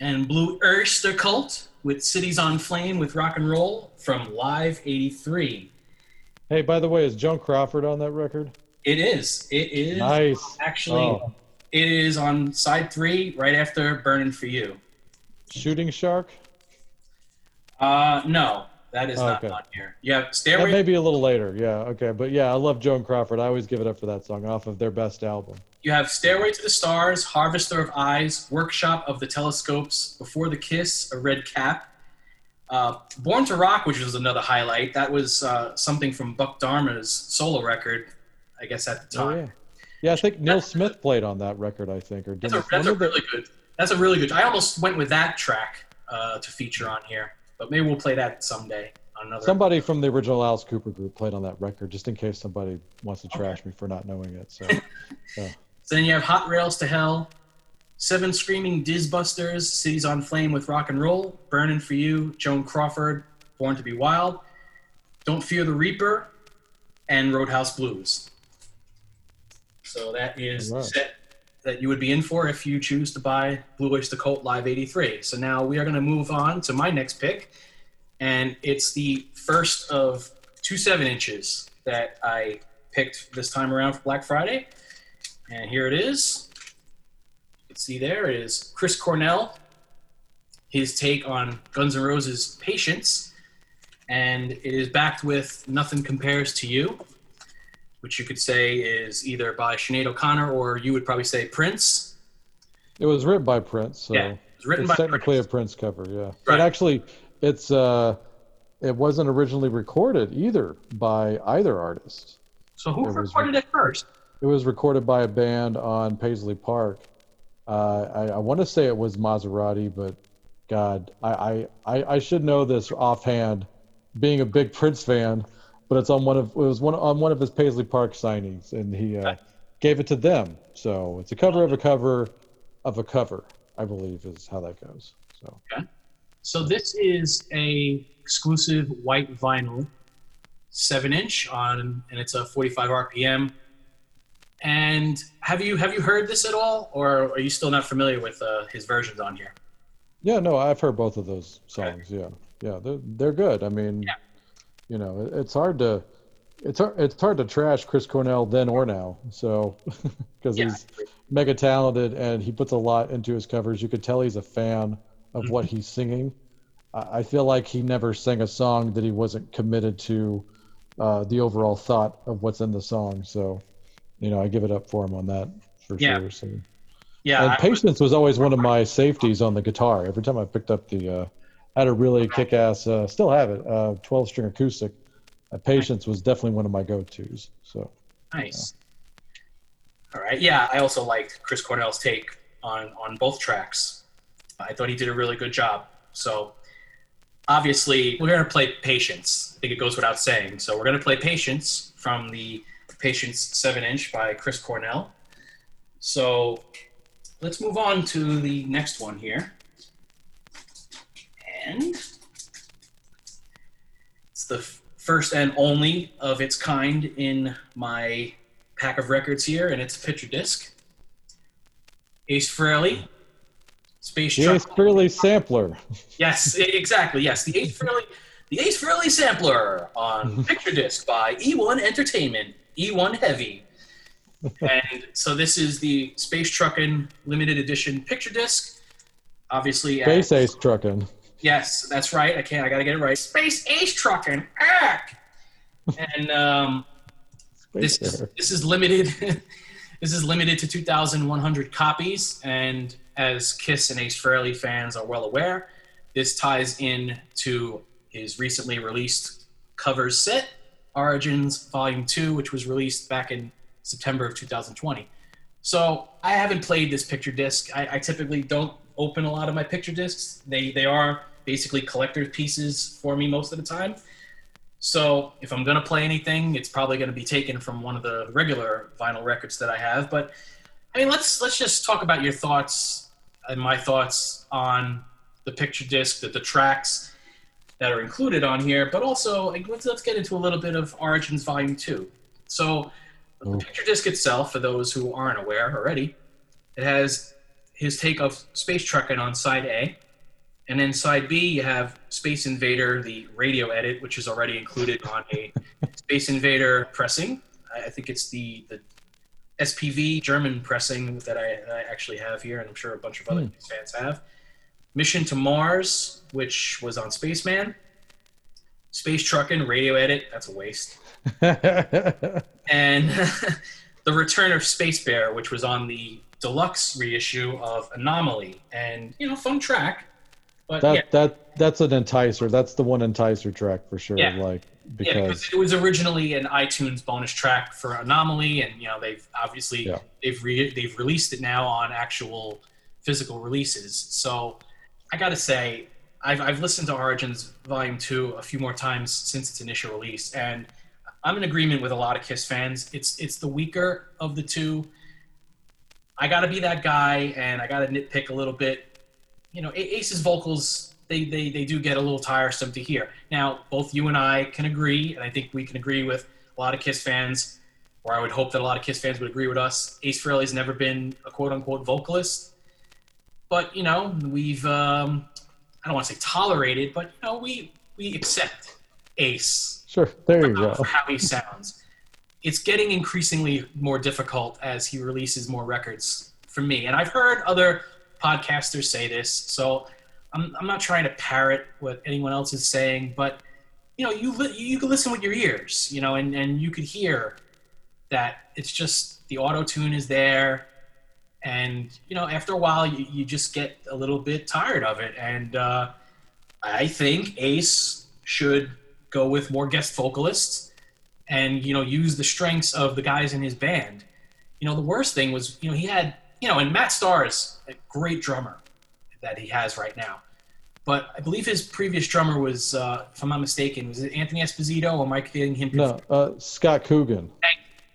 and Blue Oyster Cult with Cities on Flame with Rock and Roll from Live 83.
Hey, by the way, is Joan Crawford on that record?
It is. It is.
Nice.
Actually,
Oh.
it is on side three, right after Burning for You.
Shooting Shark?
Uh, no, that is not
Okay.
on here. Yeah, have
That may be a little later. Yeah, okay. But yeah, I love Joan Crawford. I always give it up for that song off of their best album.
You have Stairway to the Stars, Harvester of Eyes, Workshop of the Telescopes, Before the Kiss, A Red Cap. Uh, Born to Rock, which was another highlight. That was uh, something from Buck Dharma's solo record, I guess, at the
Oh,
time.
yeah. Yeah, I think Neal Smith played on that record, I think. Or
That's
did
a, that's a
of the-
really good. That's a really good. I almost went with that track uh, to feature on here, but maybe we'll play that someday on another.
Somebody from the original Alice Cooper group played on that record, just in case somebody wants to trash me for not knowing it. So, yeah.
So then you have Hot Rails to Hell, Seven Screaming Dizbusters, Cities on Flame with Rock and Roll, Burning for You, Joan Crawford, Born to Be Wild, Don't Fear the Reaper, and Roadhouse Blues. So that is the
Alright.
set that you would be in for if you choose to buy Blue Oyster Cult Live 83. So now we are going to move on to my next pick, and it's the first of two seven inches that I picked this time around for Black Friday. And here it is. You can see there it is Chris Cornell, his take on Guns N' Roses' Patience. And it is backed with Nothing Compares to You, which you could say is either by Sinead O'Connor or you would probably say Prince.
It was written by Prince, so
Yeah, it was written
it's
by
technically a Prince cover, yeah.
Right.
But actually, it's uh, it wasn't originally recorded either by either artist.
So who
It was-
recorded it first?
It was recorded by a band on Paisley Park. Uh, I, I want to say it was Maserati, but God, I, I, I should know this offhand, being a big Prince fan. But it's on one of it was one on one of his Paisley Park signings, and he uh, gave it to them. So it's a cover of a cover of a cover, I believe, is how that goes. So
Okay. So this is a exclusive white vinyl, seven inch on, and it's a 45 RPM. And have you have you heard this at all, or are you still not familiar with uh, his versions on here?
Yeah, no, I've heard both of those songs. Yeah, yeah, they're they're good. I mean,
Yeah.
You know, it, it's hard to it's hard, it's hard to trash Chris Cornell then or now. So because
Yeah.
he's mega talented and he puts a lot into his covers. You could tell he's a fan of what he's singing. I, I feel like he never sang a song that he wasn't committed to uh, the overall thought of what's in the song. So, you know, I give it up for him on that for
Yeah.
sure. So.
Yeah,
And
I-
patience was always one of my safeties on the guitar. Every time I picked up the, uh, had a really kick-ass, uh, still have it, uh, 12-string acoustic. Uh, patience was definitely one of my go-tos. So
Nice. All right. Yeah, I also liked Chris Cornell's take on on both tracks. I thought he did a really good job. So obviously, we're gonna play Patience. I think it goes without saying. So we're gonna play Patience from the Patience seven inch by Chris Cornell. So let's move on to the next one here. And it's the f- first and only of its kind in my pack of records here, and it's a picture disc. Ace Frehley, Space
the
Truck.
Ace Frehley sampler.
Yes, exactly. Yes, the Ace Frehley, the Ace Frehley sampler on picture disc by E1 Entertainment, E1 Heavy. And so this is the Space Truckin' limited edition picture disc. Obviously, at-
Space Ace trucking.
Yes, that's right. I can't. I gotta get it right. Space Ace trucking. Ack! And um, this is this is limited. this is limited to 2,100 copies, and as Kiss and Ace Frehley fans are well aware, this ties in to his recently released covers set, Origins Volume Two, which was released back in September of 2020. So I haven't played this picture disc. I, I typically don't open a lot of my picture discs. They they are basically collector's pieces for me most of the time. So if I'm gonna play anything, it's probably gonna be taken from one of the regular vinyl records that I have. But I mean, let's let's just talk about your thoughts and my thoughts on the picture disc, the, the tracks that are included on here, but also like, let's let's get into a little bit of Origins Volume Two. So the oh. picture disc itself, for those who aren't aware already, it has his take of Space Truckin' on side A. And then side B, you have Space Invader, the radio edit, which is already included on a Space Invader pressing. I think it's the, the SPV German pressing that I, I actually have here, and I'm sure a bunch of other hmm. fans have. Mission to Mars, which was on Spaceman. Space Truckin' radio edit, that's a waste and the return of Space Bear, which was on the deluxe reissue of Anomaly, and you know, fun track. But
that
yeah,
that that's an enticer. That's the one enticer track for sure.
Yeah.
Like
yeah,
because
because it was originally an iTunes bonus track for Anomaly, and you know they've obviously
Yeah.
they've re- they've released it now on actual physical releases. So I got to say, I've I've listened to Origins Volume Two a few more times since its initial release, and I'm in agreement with a lot of Kiss fans. It's it's the weaker of the two. I got to be that guy, and I got to nitpick a little bit. You know, Ace's vocals they, they they do get a little tiresome to hear. Now, both you and I can agree, and I think we can agree with a lot of Kiss fans, or I would hope that a lot of Kiss fans would agree with us. Ace Frehley's never been a quote unquote vocalist, but you know we've um, I don't want to say tolerated, but you know we we accept Ace
sure, there you go.
for how he sounds. It's getting increasingly more difficult as he releases more records for me. And I've heard other podcasters say this, so I'm, I'm not trying to parrot what anyone else is saying, but you know, you li- you can listen with your ears, you know, and, and you could hear that it's just the auto tune is there, and you know, after a while, you, you just get a little bit tired of it. And uh, I think Ace should go with more guest vocalists and you know use the strengths of the guys in his band. You know, the worst thing was you know he had you know, and Matt Starr is a great drummer that he has right now. But I believe his previous drummer was, uh, if I'm not mistaken, was it Anthony Esposito or am I getting him?
No, uh, Scott Coogan.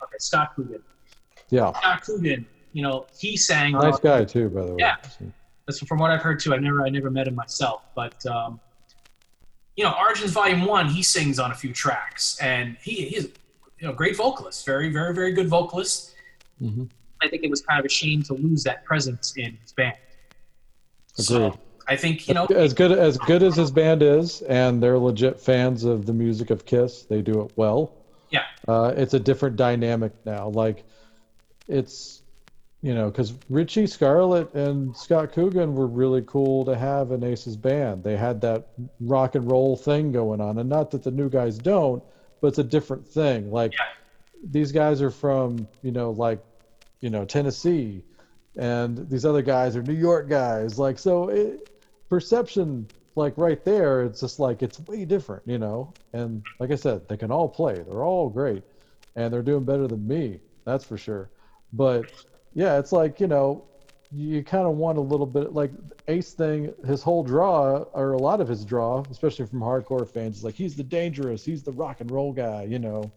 Okay, Scott Coogan.
Yeah,
Scott Coogan, you know, he sang.
nice
uh,
guy too, by the way.
Yeah. That's from what I've heard too. I never, I never met him myself, but um, you know, Origins Volume One, he sings on a few tracks, and he he's you know great vocalist, very, very, very good vocalist.
hmm
I think it was kind of a shame to lose that presence in his band.
Agreed.
So I think you know
as good as good as his band is, and they're legit fans of the music of Kiss. They do it well.
Yeah.
Uh, it's a different dynamic now. Like, it's you know because Richie Scarlet and Scott Coogan were really cool to have in Ace's band. They had that rock and roll thing going on, and not that the new guys don't, but it's a different thing. Like, these guys are from you know like you know Tennessee, and these other guys are New York guys. Like so, it, perception like right there, it's just like it's way different, you know. And like I said, they can all play. They're all great, and they're doing better than me. That's for sure. But yeah, it's like you know, you kind of want a little bit like Ace thing. His whole draw, or a lot of his draw, especially from hardcore fans, is like he's the dangerous, he's the rock and roll guy, you know.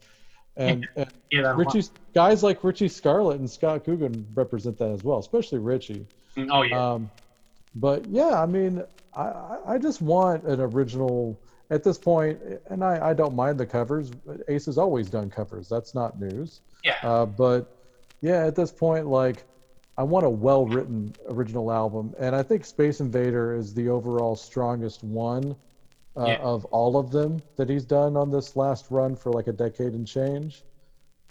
And, and
Yeah,
Richie, guys like Richie Scarlet and Scott Coogan represent that as well, especially Richie.
Oh yeah.
Um, but yeah, I mean, I, I- just want an original at this point, and I, I don't mind the covers. Ace has always done covers. That's not news.
Yeah.
Uh, but yeah, at this point, like, I want a well-written original album, and I think Space Invader is the overall strongest one uh,
Yeah.
of all of them that he's done on this last run for like a decade and change.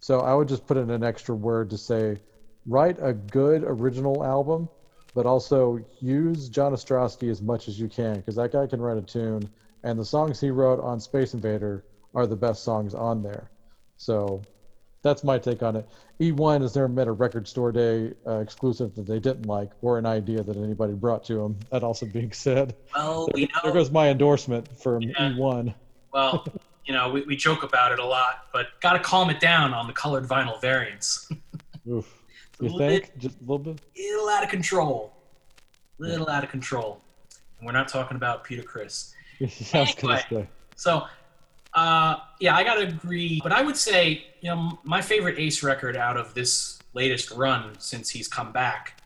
So I would just put in an extra word to say, write a good original album, but also use John Ostrowski as much as you can, because that guy can write a tune, and the songs he wrote on Space Invader are the best songs on there. So that's my take on it. E1 has never met a record store day uh, exclusive that they didn't like, or an idea that anybody brought to them. That also being said,
Well, we know, there
goes my endorsement from E E1.
Well, you know, we, we joke about it a lot, but got to calm it down on the colored vinyl variants.
Oof. You think? Just a little bit?
a little out of control. A little out of control. And we're not talking about Peter
Criss.
Anyway. So, uh, yeah, I gotta agree. But I would say, you know, my favorite Ace record out of this latest run since he's come back.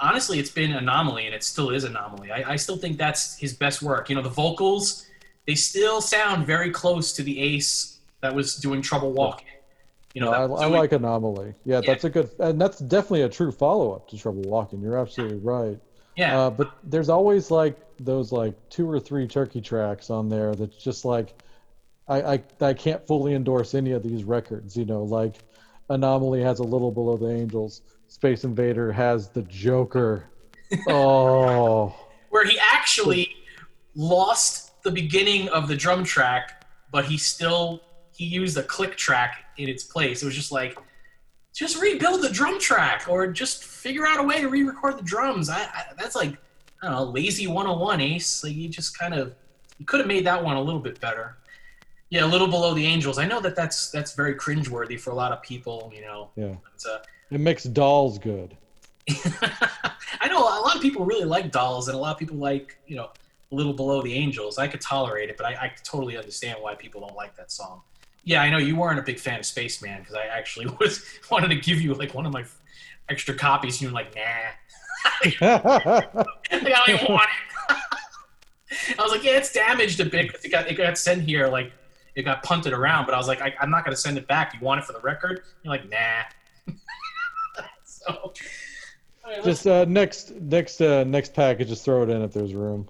Honestly, it's been Anomaly, and it still is Anomaly. I, I still think that's his best work. You know, the vocals, they still sound very close to the Ace that was doing Trouble Walking. You know,
No, I, I like Anomaly. Yeah, that's a good, and that's definitely a true follow-up to Trouble Walking. You're absolutely right.
Yeah.
Uh, but there's always like those like two or three turkey tracks on there that's just like, I, I I can't fully endorse any of these records. You know, like Anomaly has a little below the Angels. Space Invader has the Joker. oh.
where he actually lost the beginning of the drum track, but he still he used a click track in its place. It was just like, just rebuild the drum track, or just figure out a way to re-record the drums. I, I that's like, I don't know, lazy 101, Ace. Like you just kind of you could have made that one a little bit better. Yeah, a little below the Angels. I know that that's that's very cringeworthy for a lot of people. You know,
Yeah.
uh,
It makes dolls good.
I know a lot of people really like dolls, and a lot of people like you know a little below the angels. I could tolerate it, but I, I totally understand why people don't like that song. Yeah, I know you weren't a big fan of Spaceman because I actually was wanted to give you like one of my extra copies. And you were like, nah, I don't want it. I was like, yeah, it's damaged a bit because it got it got sent here like it got punted around. But I was like, I, I'm not gonna send it back. You want it for the record? You're like, nah. so. right,
Just uh, next next uh, next package, just throw it in if there's room.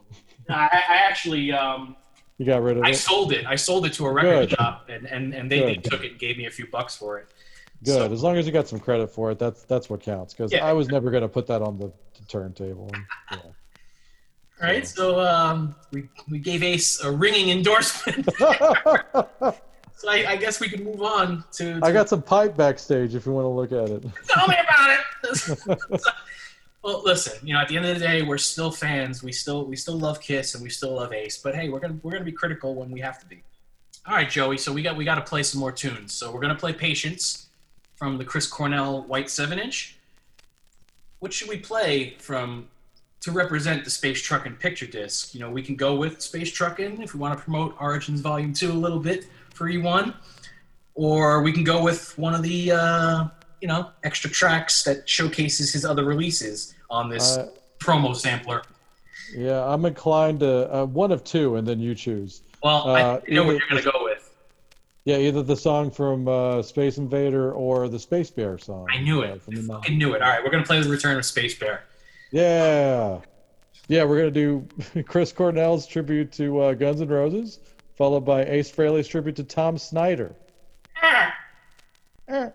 I, I actually um,
You got rid of
I
it.
sold it. I sold it to a record
Good.
shop, and, and, and they, they took it and gave me a few bucks for it.
Good. as long as you got some credit for it, that's that's what counts. Because
Yeah.
I was never gonna put that on the, the turntable. Yeah.
All right, so um, we, we gave Ace a ringing endorsement. so I, I guess we can move on to. to
I got some pipe backstage if you want to look at it.
Tell me about it. well, listen. You know, at the end of the day, we're still fans. We still we still love Kiss and we still love Ace. But hey, we're gonna we're gonna be critical when we have to be. All right, Joey. So we got we got to play some more tunes. So we're gonna play Patience from the Chris Cornell White Seven Inch. What should we play from to represent the Space Truckin' picture disc. You know, we can go with Space Truckin' if we want to promote Origins Volume 2 a little bit for E1, or we can go with one of the, uh, you know, extra tracks that showcases his other releases on this
uh,
promo sampler.
Yeah, I'm inclined to uh, one of two, and then you choose.
Well, I uh, know
either, what
you're going to go with.
Yeah, either the song from uh, Space Invader or the Space Bear song.
I knew it.
Uh,
I fucking knew it. All right, we're going to play the return of Space Bear.
Yeah. Yeah, we're going to do Chris Cornell's tribute to uh, Guns N' Roses, followed by Ace Frehley's tribute to Tom Snyder. Eh.
Eh.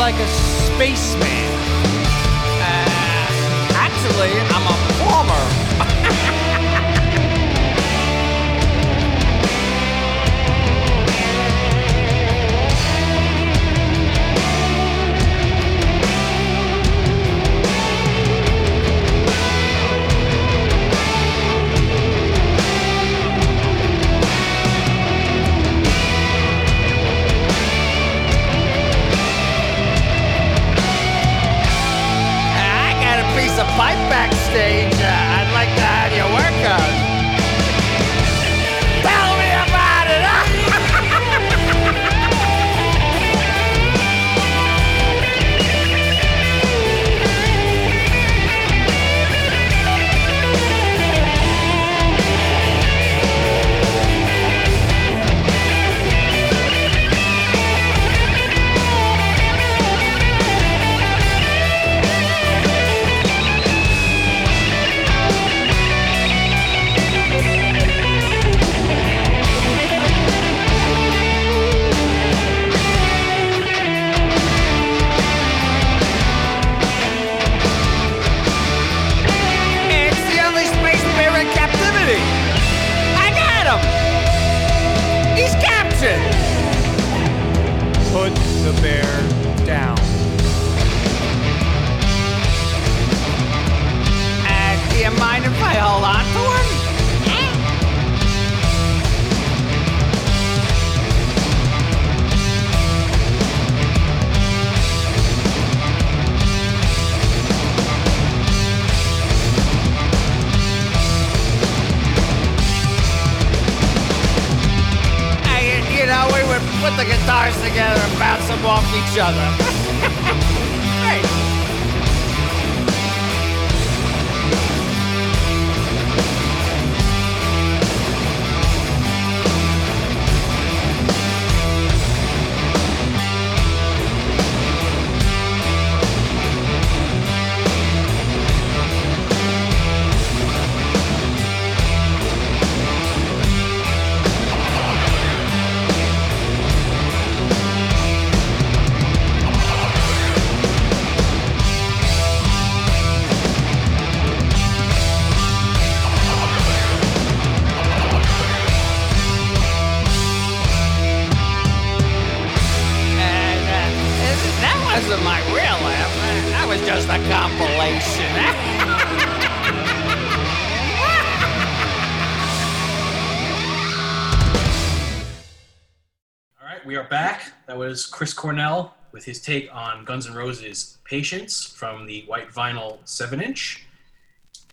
Like a
spaceman. Was
Chris Cornell with his take on Guns N' Roses' Patience from the white vinyl 7 inch.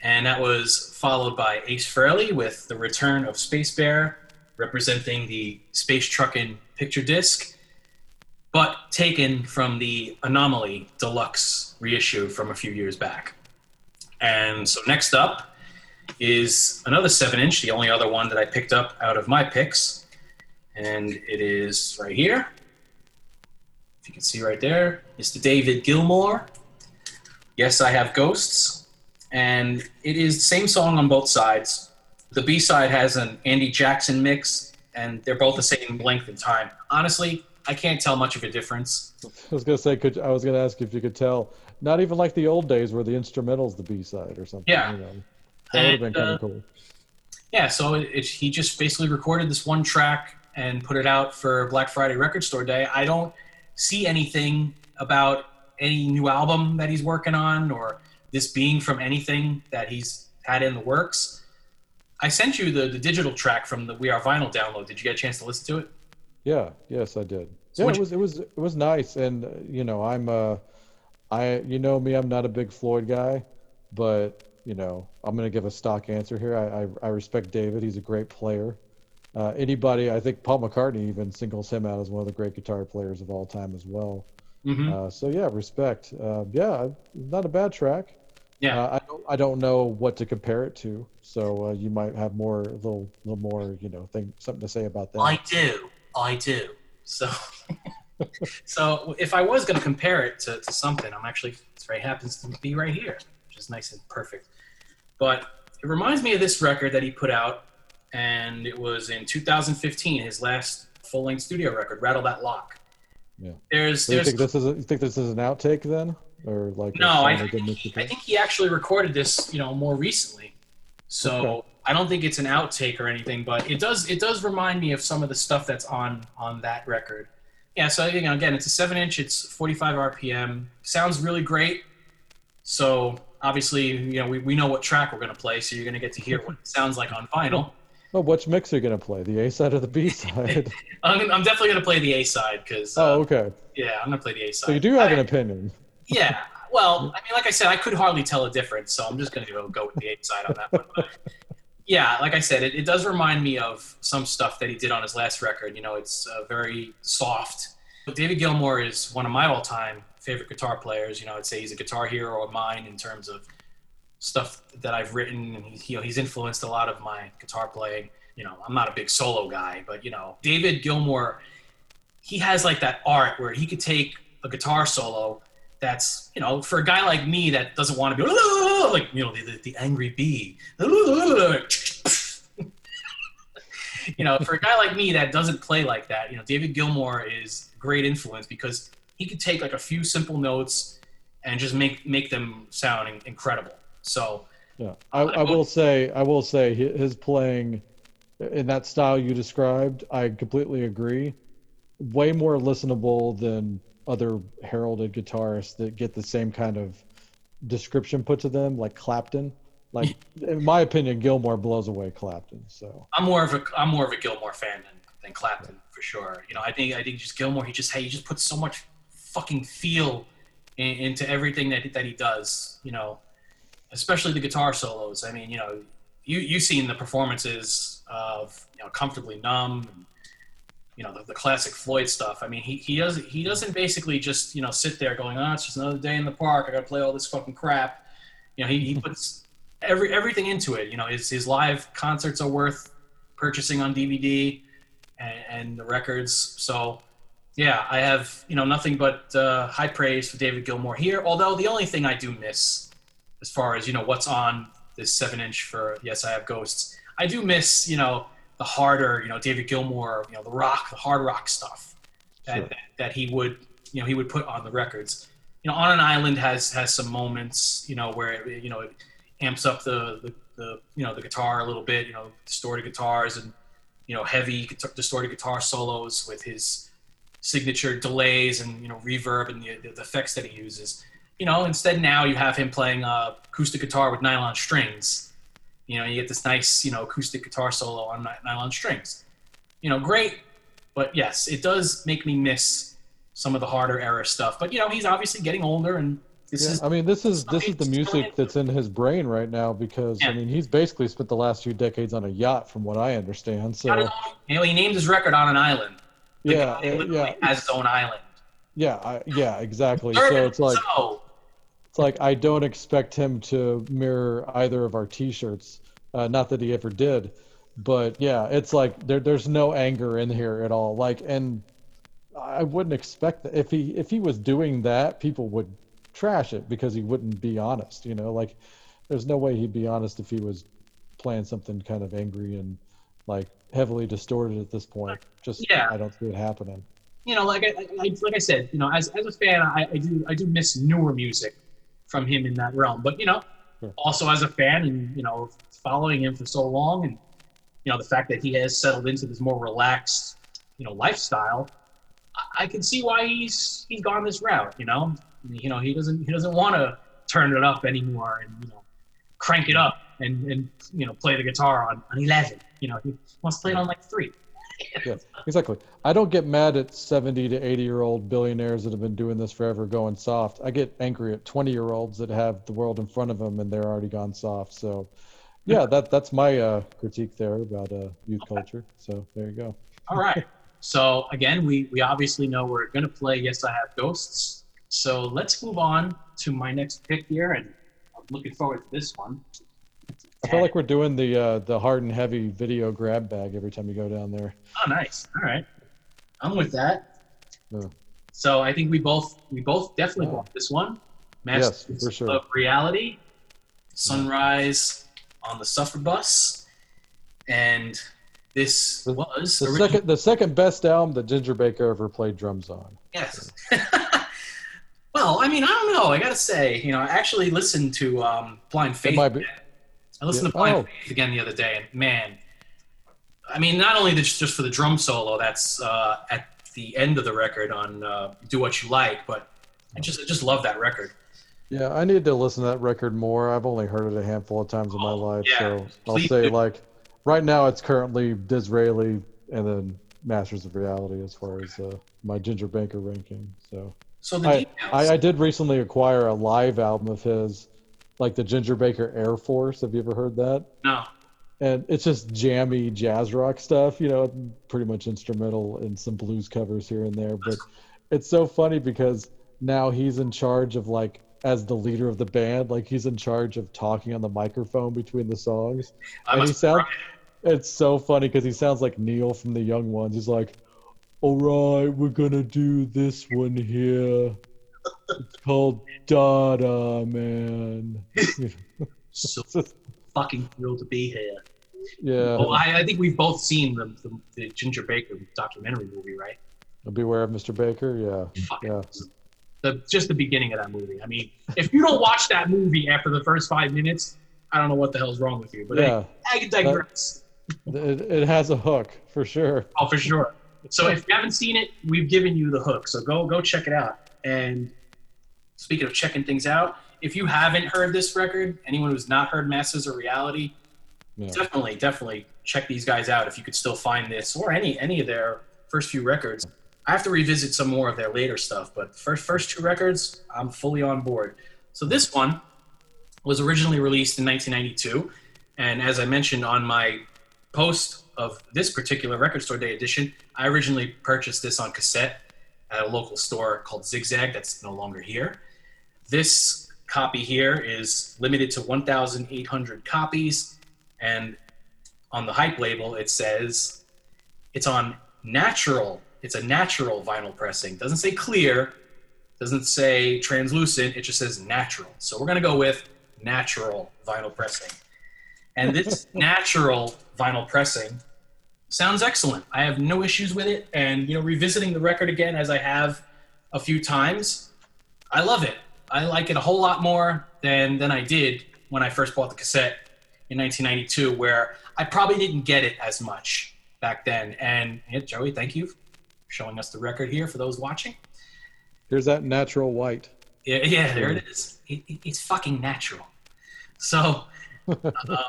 And that was followed by Ace Frehley with The Return of Space Bear, representing the Space Truckin' picture disc, but taken from the Anomaly Deluxe reissue from a few years back. And so next up is another 7 inch, the only other one that I picked up out of my picks. And it is right here. Can see right there, Mr. David Gilmour. Yes, I have ghosts. And it is the same song on both sides. The B side has an Andy Jackson mix, and they're both the same length and time. Honestly, I can't tell much of a difference.
I was gonna say, could I was gonna ask if you could tell. Not even like the old days where the instrumental's the B side or something.
Yeah.
You know. That would have been kind
uh,
of cool.
Yeah, so it, it, he just basically recorded this one track and put it out for Black Friday Record Store Day. I don't see anything about any new album that he's working on or this being from anything that he's had in the works. I sent you the, the digital track from the We Are Vinyl download. Did you get a chance to listen to it?
Yeah. Yes, I did.
So
yeah, it was it was it was nice, and uh, you know, I'm uh, I you know me, I'm not a big Floyd guy, but you know, I'm gonna give a stock answer here. I I, I respect David. He's a great player. Uh, anybody, I think Paul McCartney even singles him out as one of the great guitar players of all time as well.
Mhm.
Uh, so yeah, respect. Uh, yeah, not a bad track.
Yeah.
Uh, I don't I don't know what to compare it to, so uh, you might have more a little little more you know thing something to say about that.
I do. I do. So, so if I was going to compare it to, to something, I'm actually it right happens to be right here, which is nice and perfect. But it reminds me of this record that he put out, and it was in 2015, his last full length studio record, "Rattle That Lock."
Yeah.
There's
So you
there's
think this is a, you think this is an outtake then, or like
no, I think, he, I think he actually recorded this, you know, more recently. So
Okay.
I don't think it's an outtake or anything, but it does it does remind me of some of the stuff that's on on that record. Yeah, so you know, again, it's a seven inch, it's 45 RPM, sounds really great. So obviously, you know, we, we know what track we're gonna play, so you're gonna get to hear what it sounds like on vinyl.
Oh, which mix are you gonna play? The A side or the B side?
I'm, I'm definitely gonna play the A side because
oh, okay.
yeah, I'm gonna play the A side.
So you do have an opinion.
Yeah. Well, I mean, like I said, I could hardly tell a difference, so I'm just going to go, go with the A side on that one. But yeah, like I said, it, it does remind me of some stuff that he did on his last record. You know, it's uh, very soft. But David Gilmour is one of my all-time favorite guitar players. You know, I'd say he's a guitar hero of mine in terms of stuff that I've written, and he, you know, he's influenced a lot of my guitar playing. You know, I'm not a big solo guy, but you know, David Gilmour, he has like that art where he could take a guitar solo that's you know for a guy like me that doesn't want to be like you know the, the, the angry bee you know for a guy like me that doesn't play like that you know david gilmour is great influence because he could take like a few simple notes and just make make them sound incredible so
Yeah, I, I will say, I will say, his playing in that style you described, I completely agree. Way more listenable than other heralded guitarists that get the same kind of description put to them, like Clapton. Like, in my opinion, Gilmour blows away Clapton. So
i'm more of a i'm more of a Gilmour fan than, than clapton for sure you know i think i think just Gilmour, he just hey he just puts so much fucking feel in, into everything that, that he does you know especially the guitar solos. I mean, you know, you you've seen the performances of you know comfortably numb, and, you know the, the classic Floyd stuff. I mean, he he doesn't he doesn't basically just you know sit there going, oh, it's just another day in the park. I got to play all this fucking crap. You know, he, he puts every everything into it. You know, his his live concerts are worth purchasing on DVD and, and the records. So. Yeah, I have you know nothing but uh, high praise for David Gilmour here. Although the only thing I do miss as far as you know what's on this seven inch for yes i have ghosts i do miss you know the harder you know david gilmour you know the rock the hard rock stuff that,
Sure.
that, that he would you know he would put on the records you know on an island has has some moments you know where it, you know it amps up the, the the you know the guitar a little bit you know distorted guitars and you know heavy guitar, distorted guitar solos with his signature delays and you know reverb and the, the effects that he uses you know, instead now you have him playing uh, acoustic guitar with nylon strings. You know, you get this nice, you know, acoustic guitar solo on ny- nylon strings. You know, great, But yes, it does make me miss some of the harder era stuff. But you know, he's obviously getting older, and this
Yeah,
is
I mean, this is this is the music that's in his brain right now because I mean, he's basically spent the last few decades on a yacht, from what I understand. So
I don't know. You know, he named his record on an island. The
yeah,
guy literally
yeah,
has his own island.
yeah, I, yeah, exactly. So it's like
so.
It's like I don't expect him to mirror either of our T-shirts. Uh, not that he ever did, but yeah, it's like there there's no anger in here at all. Like, and I wouldn't expect that if he if he was doing that, people would trash it because he wouldn't be honest. You know, like there's no way he'd be honest if he was playing something kind of angry and like heavily distorted at this point. Just
Yeah.
I don't see it happening.
you know, like I, I like I said, you know, as, as a fan, I, I do I do miss newer music from him in that realm. But you know,
Sure.
also as a fan, and you know, following him for so long, and you know, the fact that he has settled into this more relaxed, you know, lifestyle, I, I can see why he's he's gone this route. You know, you know, he doesn't he doesn't want to turn it up anymore and you know, crank it up and and you know, play the guitar on on eleven. You know, he wants to play it on like three.
Yeah, exactly. I don't get mad at 70 to 80 year old billionaires that have been doing this forever going soft. I get angry at 20 year olds that have the world in front of them and they're already gone soft. So, yeah, that that's my uh, critique there about uh, youth culture. So there you go.
All right. So again, we we obviously know we're going to play Yes I Have Ghosts. So let's move on to my next pick here, and I'm looking forward to this one.
I feel like we're doing the uh, the hard and heavy video grab bag every time you go down there.
Oh, nice. All right, I'm with that.
Yeah.
So I think we both we both definitely
Yeah.
want this one.
Yes, for sure.
of Reality, Sunrise on the Suffer Bus, and this
The-
was
The
originally-
second the second best album that Ginger Baker ever played drums on.
Yes. well, I mean, I don't know. I gotta say, you know, I actually listened to um, Blind Faith.
might be-.
I listened
Yeah.
to Blind
Oh.
Faith again the other day, and man, I mean, not only just just for the drum solo that's uh, at the end of the record on uh, "Do What You Like," but I just I just love that record.
Yeah, I need to listen to that record more. I've only heard it a handful of times in my life,
yeah,
so I'll say
do.
like right now it's currently Disraeli and then Masters of Reality as far as uh, my Ginger Baker ranking. So
So the
I. I I did recently acquire a live album of his, like the Ginger Baker Air Force. Have you ever heard that?
no,
And it's just jammy jazz rock stuff, you know, pretty much instrumental and some blues covers here and there. But it's so funny because now he's in charge of like as the leader of the band, like he's in charge of talking on the microphone between the songs.
I
and he
must
sounds it's so funny because he sounds like Neil from the Young Ones. He's like, "All right, we're gonna do this one here. It's called Dada, man."
so fucking thrilled to be here.
yeah.
Well, I, I think we've both seen the, the, the Ginger Baker documentary movie, right?
Beware of Mr. Baker. Yeah.
Fucking
Yeah.
the just the beginning of that movie. I mean, if you don't watch that movie after the first five minutes, I don't know what the hell's wrong with you. But
Yeah.
I, I digress.
It, it has a hook for sure.
Oh, for sure. So if you haven't seen it, we've given you the hook. So go go check it out. And speaking of checking things out, if you haven't heard this record, anyone who's not heard Masters of Reality,
Yeah.
definitely definitely check these guys out if you could still find this or any any of their first few records. I have to revisit some more of their later stuff, but first first two records, I'm fully on board. So this one was originally released in 1992, and as I mentioned on my post of this particular record store day edition, I originally purchased this on cassette at a local store called Zigzag that's no longer here. This copy here is limited to 1,800 copies, and on the hype label it says it's on natural. It's a natural vinyl pressing. Doesn't say clear, doesn't say translucent. It just says natural. So we're gonna go with natural vinyl pressing. And this natural vinyl pressing sounds excellent. I have no issues with it. And you know, revisiting the record again as I have a few times, I love it. I like it a whole lot more than than I did when I first bought the cassette in 1992, where I probably didn't get it as much back then. And yeah, Joey, thank you for showing us the record here for those watching.
Here's that natural white.
Yeah, yeah, there it is. It, it- it's fucking natural. So,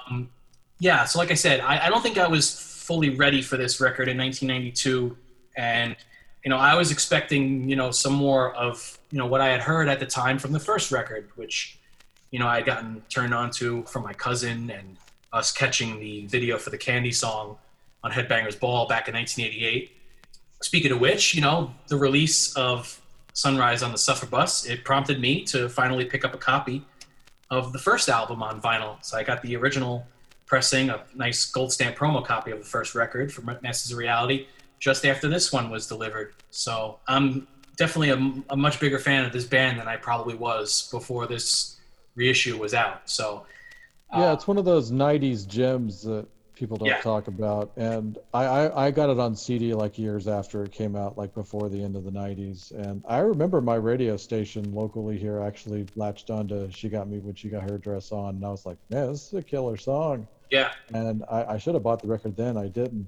um, yeah. So, like I said, I, I don't think I was fully ready for this record in 1992 And you know, I was expecting you know some more of you know what I had heard at the time from the first record, which you know I had gotten turned on to from my cousin and us catching the video for the Candy song on Headbangers Ball back in 1988. Speaking of which, you know, the release of Sunrise on the Suffer Bus, it prompted me to finally pick up a copy of the first album on vinyl. So I got the original pressing, a nice gold stamp promo copy of the first record from Masters of Reality, just after this one was delivered. So I'm definitely a, a much bigger fan of this band than I probably was before this reissue was out. So
Yeah, uh, it's one of those '90s gems that people don't
Yeah.
talk about, and I, I I got it on CD like years after it came out, like before the end of the '90s. And I remember my radio station locally here actually latched onto "She Got Me When She Got Her Dress On," and I was like, "Man, this is a killer song."
yeah,
And I, I should have bought the record then. I didn't,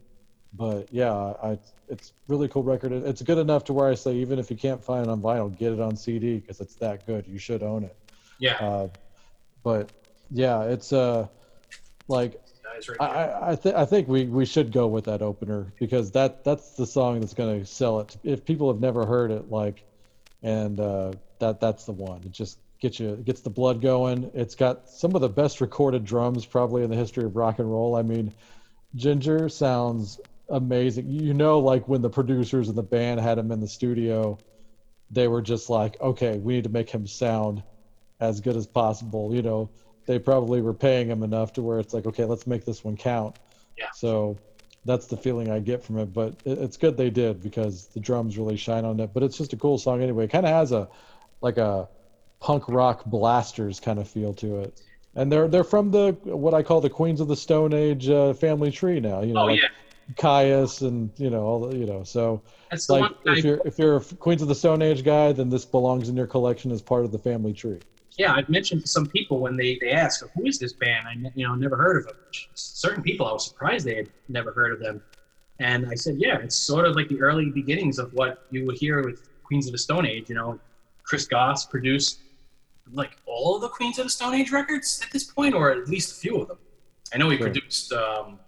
but yeah, I it's really cool record. It's good enough to where I say even if you can't find it on vinyl, get it on CD because it's that good. You should own it.
yeah.
Uh, but yeah, it's uh like
right
I. I, th- I think we, we should go with that opener because that that's the song that's gonna sell it. If people have never heard it, like, and uh, that that's the one. It just gets you it gets the blood going. It's got some of the best recorded drums probably in the history of rock and roll. I mean, Ginger sounds amazing. You know, like when the producers and the band had him in the studio, they were just like, okay, we need to make him sound as good as possible. You know, they probably were paying him enough to where it's like, okay, let's make this one count.
Yeah.
So that's the feeling I get from it. But it, it's good they did because the drums really shine on it. But it's just a cool song anyway. It kind of has a like a punk rock blasters kind of feel to it. And they're they're from the what I call the Queens of the Stone Age uh, family tree now. You know,
Oh
like
yeah,
Kyuss and you know all the you know. So
that's
like
one. I,
if you're if you're a Queens of the Stone Age guy, then this belongs in your collection as part of the family tree.
yeah, I've mentioned to some people when they they ask, "Who is this band?" I you know never heard of them. Certain people, I was surprised they had never heard of them, and I said, "Yeah, it's sort of like the early beginnings of what you would hear with Queens of the Stone Age." You know, Chris Goss produced like all of the Queens of the Stone Age records at this point, or at least a few of them. I know he
Sure.
produced um,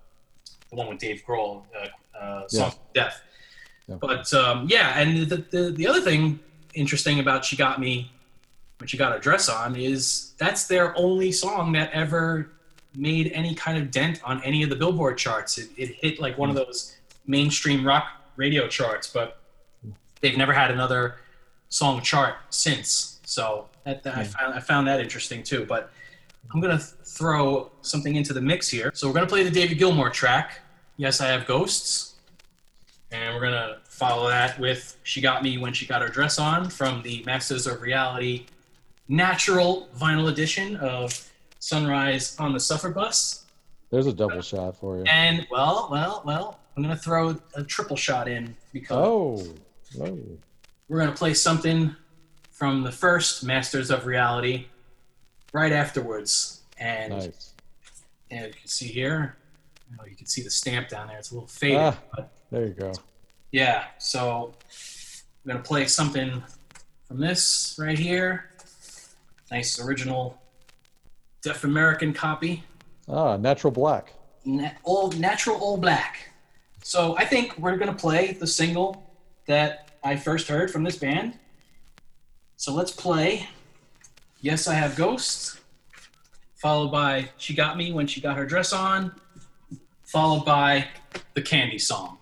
the one with Dave Grohl, uh, uh,
Yeah.
Of Death.
Yeah.
But um, yeah, and the, the the other thing interesting about "She Got Me" when she got her dress on is that's their only song that ever made any kind of dent on any of the billboard charts. It, it hit like one of those mainstream rock radio charts but they've never had another song chart since. So that, that I, found, I found that interesting too. But i'm going to throw something into the mix here. So we're going to play the david gilmour track yes i have ghosts and we're going to follow that with she got me when she got her dress on from the masters of reality natural vinyl edition of Sunrise on the Suffer Bus.
There's a double shot for you.
And well, well, well, I'm gonna throw a triple shot in because
Oh,
we're gonna play something from the first Masters of Reality right afterwards. And,
nice.
and you can see here, can see the stamp down there. It's a little faded,
Ah.
but
There you go.
yeah. So I'm gonna play something from this right here. Nice original Def American copy.
Ah, natural black.
Na- all natural all black. So I think we're gonna play the single that I first heard from this band. So let's play Yes I Have Ghosts, followed by She Got Me When She Got Her Dress On, followed by the Candy Song.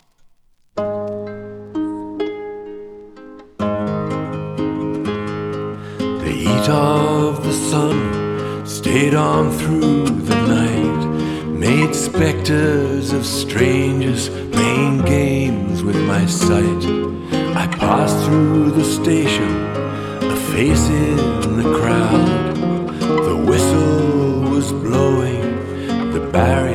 The heat of the sun stayed on through the night, made specters of strangers playing games with my sight. I passed through the station, a face in the crowd. The whistle was blowing, the barrier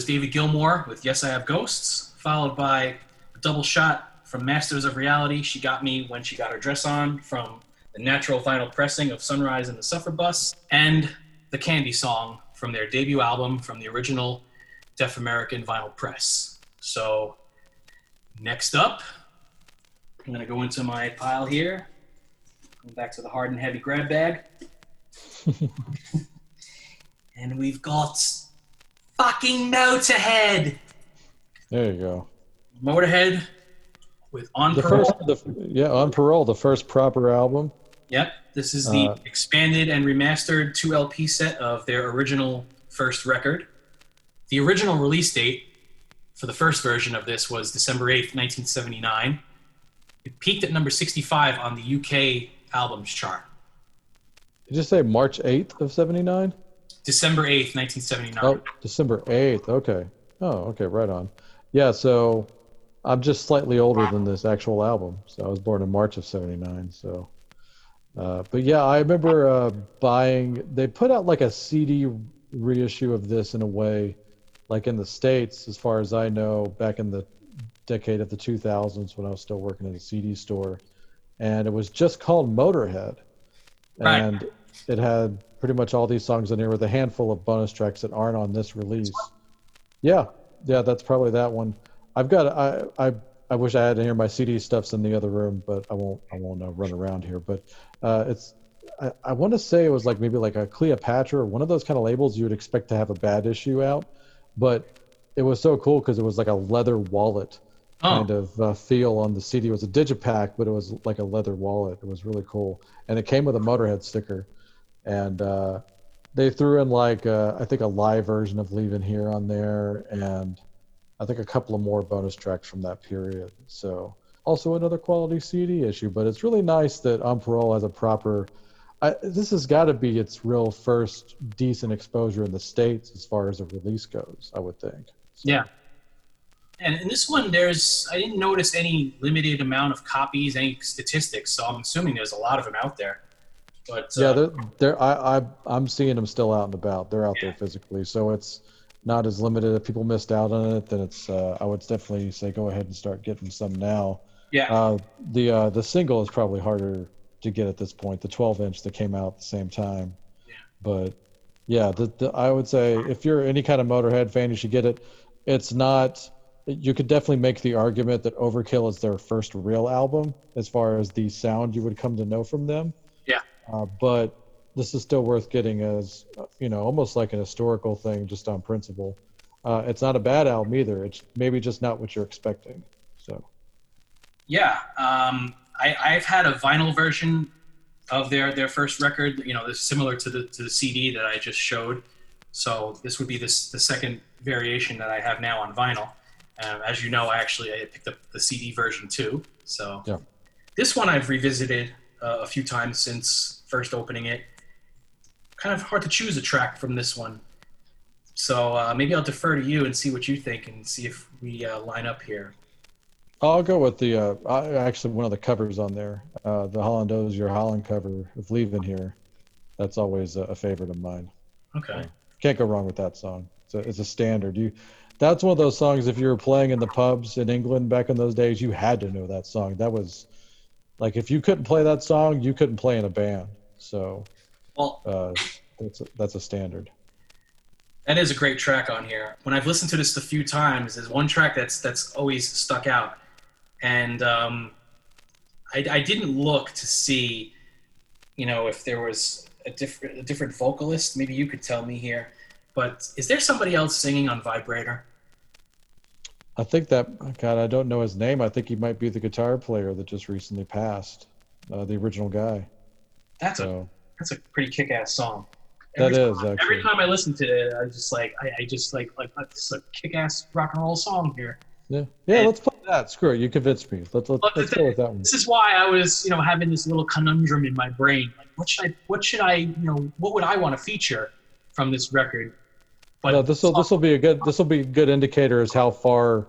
was David Gilmour with Yes, I Have Ghosts, followed by a double shot from Masters of Reality. She got me when she got her dress on from the natural vinyl pressing of Sunrise and the Suffer Bus, and the Candy song from their debut album from the original Def American vinyl press. So, next up, I'm going to go into my pile here. Going back to the hard and heavy grab bag. and we've got fucking Motorhead.
There you go.
Motorhead with On
The
Parole.
first, the, yeah, on parole, the first proper album.
Yep, this is the
Uh,
expanded and remastered 2 LP set of their original first record. The original release date for the first version of this was December 8th, 1979. It peaked at number 65 on the UK albums chart.
Did you say March 8th of 79?
December 8th, 1979.
Oh, December 8th. Okay. Oh, okay, right on. Yeah, so I'm just slightly older than this actual album. So I was born in March of 79. So, uh, but yeah, I remember uh, buying, they put out like a CD reissue of this in a way, like in the States, as far as I know, back in the decade of the 2000s when I was still working at a CD store. And it was just called Motorhead.
Right.
And it had pretty much all these songs in here with a handful of bonus tracks that aren't on this release. Yeah, yeah, that's probably that one. I've got I I I wish I had to hear my CD stuff's in the other room, but I won't I won't uh, run around here. But uh, it's I, I want to say it was like maybe like a Cleopatra or one of those kind of labels you would expect to have a bad issue out, but it was so cool because it was like a leather wallet
Oh.
kind of uh, feel on the CD. It was a digipack, but it was like a leather wallet. It was really cool, and it came with a Motorhead sticker, and uh, they threw in like uh, I think a live version of Leaving Here on there, and I think a couple of more bonus tracks from that period. So also another quality CD issue, but it's really nice that On Parole has a proper I, this has got to be its real first decent exposure in the states as far as a release goes. I would think.
Yeah. And in this one, there's I didn't notice any limited amount of copies, any statistics. So I'm assuming there's a lot of them out there. But
Yeah,
uh,
they're, they're I, I I'm seeing them still out and about. They're out there physically, so it's not as limited. If people missed out on it, then it's uh, I would definitely say go ahead and start getting some now.
Yeah.
Uh, the uh, the single is probably harder to get at this point. The 12 inch that came out at the same time.
Yeah.
But yeah, the, the, I would say if you're any kind of Motorhead fan, you should get it. It's not. You could definitely make the argument that Overkill is their first real album as far as the sound you would come to know from them.
Yeah.
Uh, but this is still worth getting as you know almost like an historical thing just on principle. Uh, it's not a bad album either. It's maybe just not what you're expecting. So
Yeah, um, I, I've had a vinyl version of their their first record. You know, this similar to the to the CD that I just showed. So this would be this the second variation that I have now on vinyl. Um, as you know, I actually I picked up the CD version too. So
yeah.
this one I've revisited uh, a few times since first opening it. Kind of hard to choose a track from this one. So uh, maybe I'll defer to you and see what you think and see if we uh, line up here.
I'll go with the uh, actually one of the covers on there, uh, the Holland Your Holland cover of Leaving Here. That's always a, a favorite of mine.
Okay.
Can't go wrong with that song. It's a, it's a standard. You, that's one of those songs. If you were playing in the pubs in England back in those days, you had to know that song. That was like if you couldn't play that song, you couldn't play in a band. So,
well,
uh, that's a, that's a standard.
That is a great track on here. When I've listened to this a few times, there's one track that's that's always stuck out, and um, I, I didn't look to see, you know, if there was a different a different vocalist. Maybe you could tell me here. But is there somebody else singing on Vibrator?
I think that God, I don't know his name. I think he might be the guitar player that just recently passed, uh, the original guy.
That's
So-
a that's a pretty kick-ass song.
That
Every
is,
time,
actually.
Every time I listen to it, I just like I, I just like like it's a kick-ass rock and roll song here.
Yeah, yeah. Let's play that. Screw it. You convinced me. Let's let's, let's go with that one.
This is why I was, you know, having this little conundrum in my brain. Like, what should I, what should I, you know, what would I want to feature from this record? But
no, this will this will be a good this will be a good indicator as how far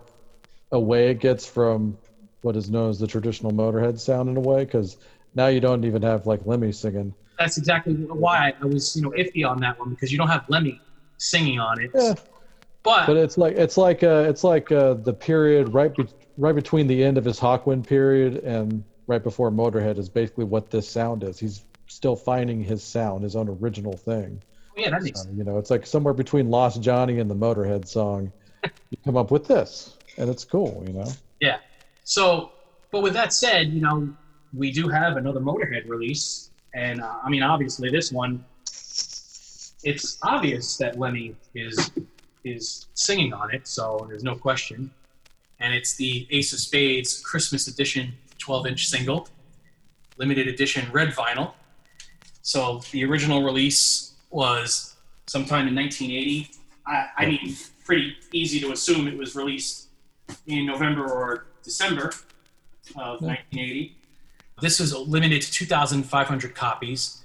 away it gets from what is known as the traditional Motorhead sound in a way, because now you don't even have like Lemmy singing.
that's exactly why I was, you know, iffy on that one because you don't have Lemmy singing on it.
Yeah.
But,
But it's like it's like uh, it's like uh, the period right be- right between the end of his Hawkwind period and right before Motorhead is basically what this sound is. He's still finding his sound, his own original thing.
Yeah, that makes
you know, it's like somewhere between Lost Johnny and the Motorhead song. you come up with this, and it's cool. You know.
Yeah. So, but with that said, you know, we do have another Motorhead release, and uh, I mean, obviously, this one, it's obvious that Lemmy is is singing on it, so there's no question. And it's the Ace of Spades Christmas Edition 12-inch single, limited edition red vinyl. So the original release was sometime in 1980. I, I mean, pretty easy to assume it was released in November or December of 1980. This was limited to 2,500 copies.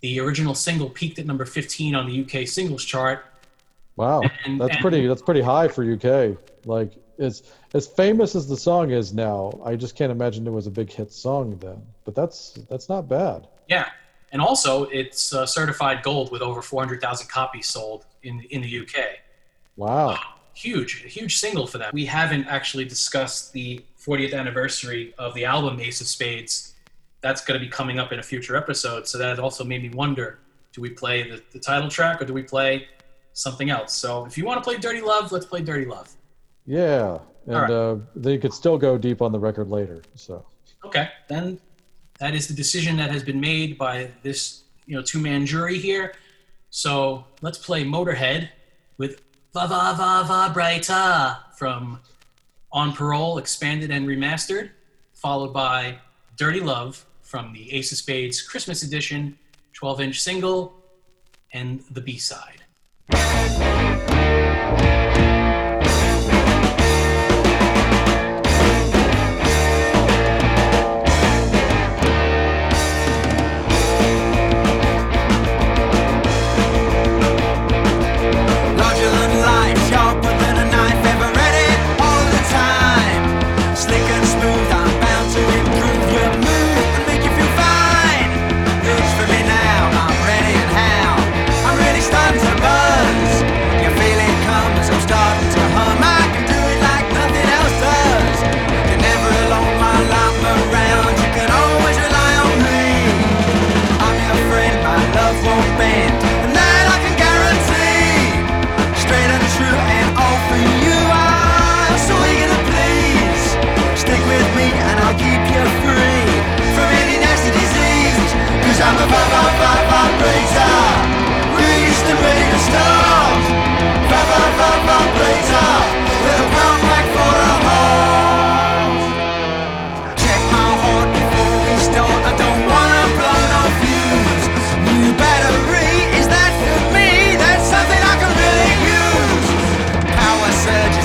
The original single peaked at number 15 on the UK singles chart.
Wow,
And-
that's
and-
pretty. That's pretty high for UK. Like, as as famous as the song is now, I just can't imagine it was a big hit song then. But that's that's not bad.
Yeah, and also it's uh, certified gold with over 400,000 copies sold in in the UK.
Wow.
Huge, huge single for them. We haven't actually discussed the 40th anniversary of the album Ace of Spades. That's going to be coming up in a future episode. So that also made me wonder: Do we play the, the title track or do we play something else? So if you want to play Dirty Love, let's play Dirty Love.
Yeah, and
right.
uh, they could still go deep on the record later. So
Okay, then that is the decision that has been made by this you know two man jury here. So let's play Motorhead with Va Va Va Vibrator from On Parole, expanded and remastered, followed by Dirty Love from the Ace of Spades Christmas edition, 12 inch single, and the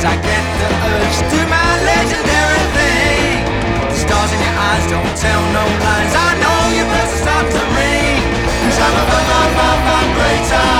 I get the urge to my legendary thing. The stars in your eyes don't tell no lies. I know you're to ring. Cause I'm.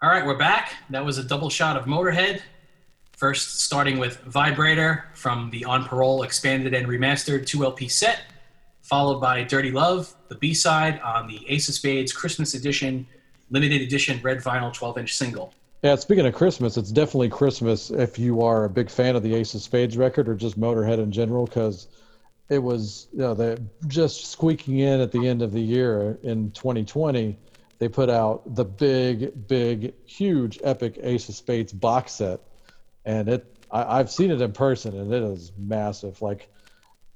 All right,
we're back. That was a double shot of Motorhead. First, starting with Vibrator from the On Parole Expanded and Remastered 2LP set, followed by Dirty Love, the B side on the Ace of Spades Christmas Edition, limited edition red vinyl 12 inch single.
Yeah, speaking of Christmas, it's definitely Christmas if you are a big fan of the Ace of Spades record or just Motorhead in general, because it was you know, the, just squeaking in at the end of the year in 2020 they put out the big, big, huge, epic Ace of Spades box set, and it. I, I've seen it in person, and it is massive. Like,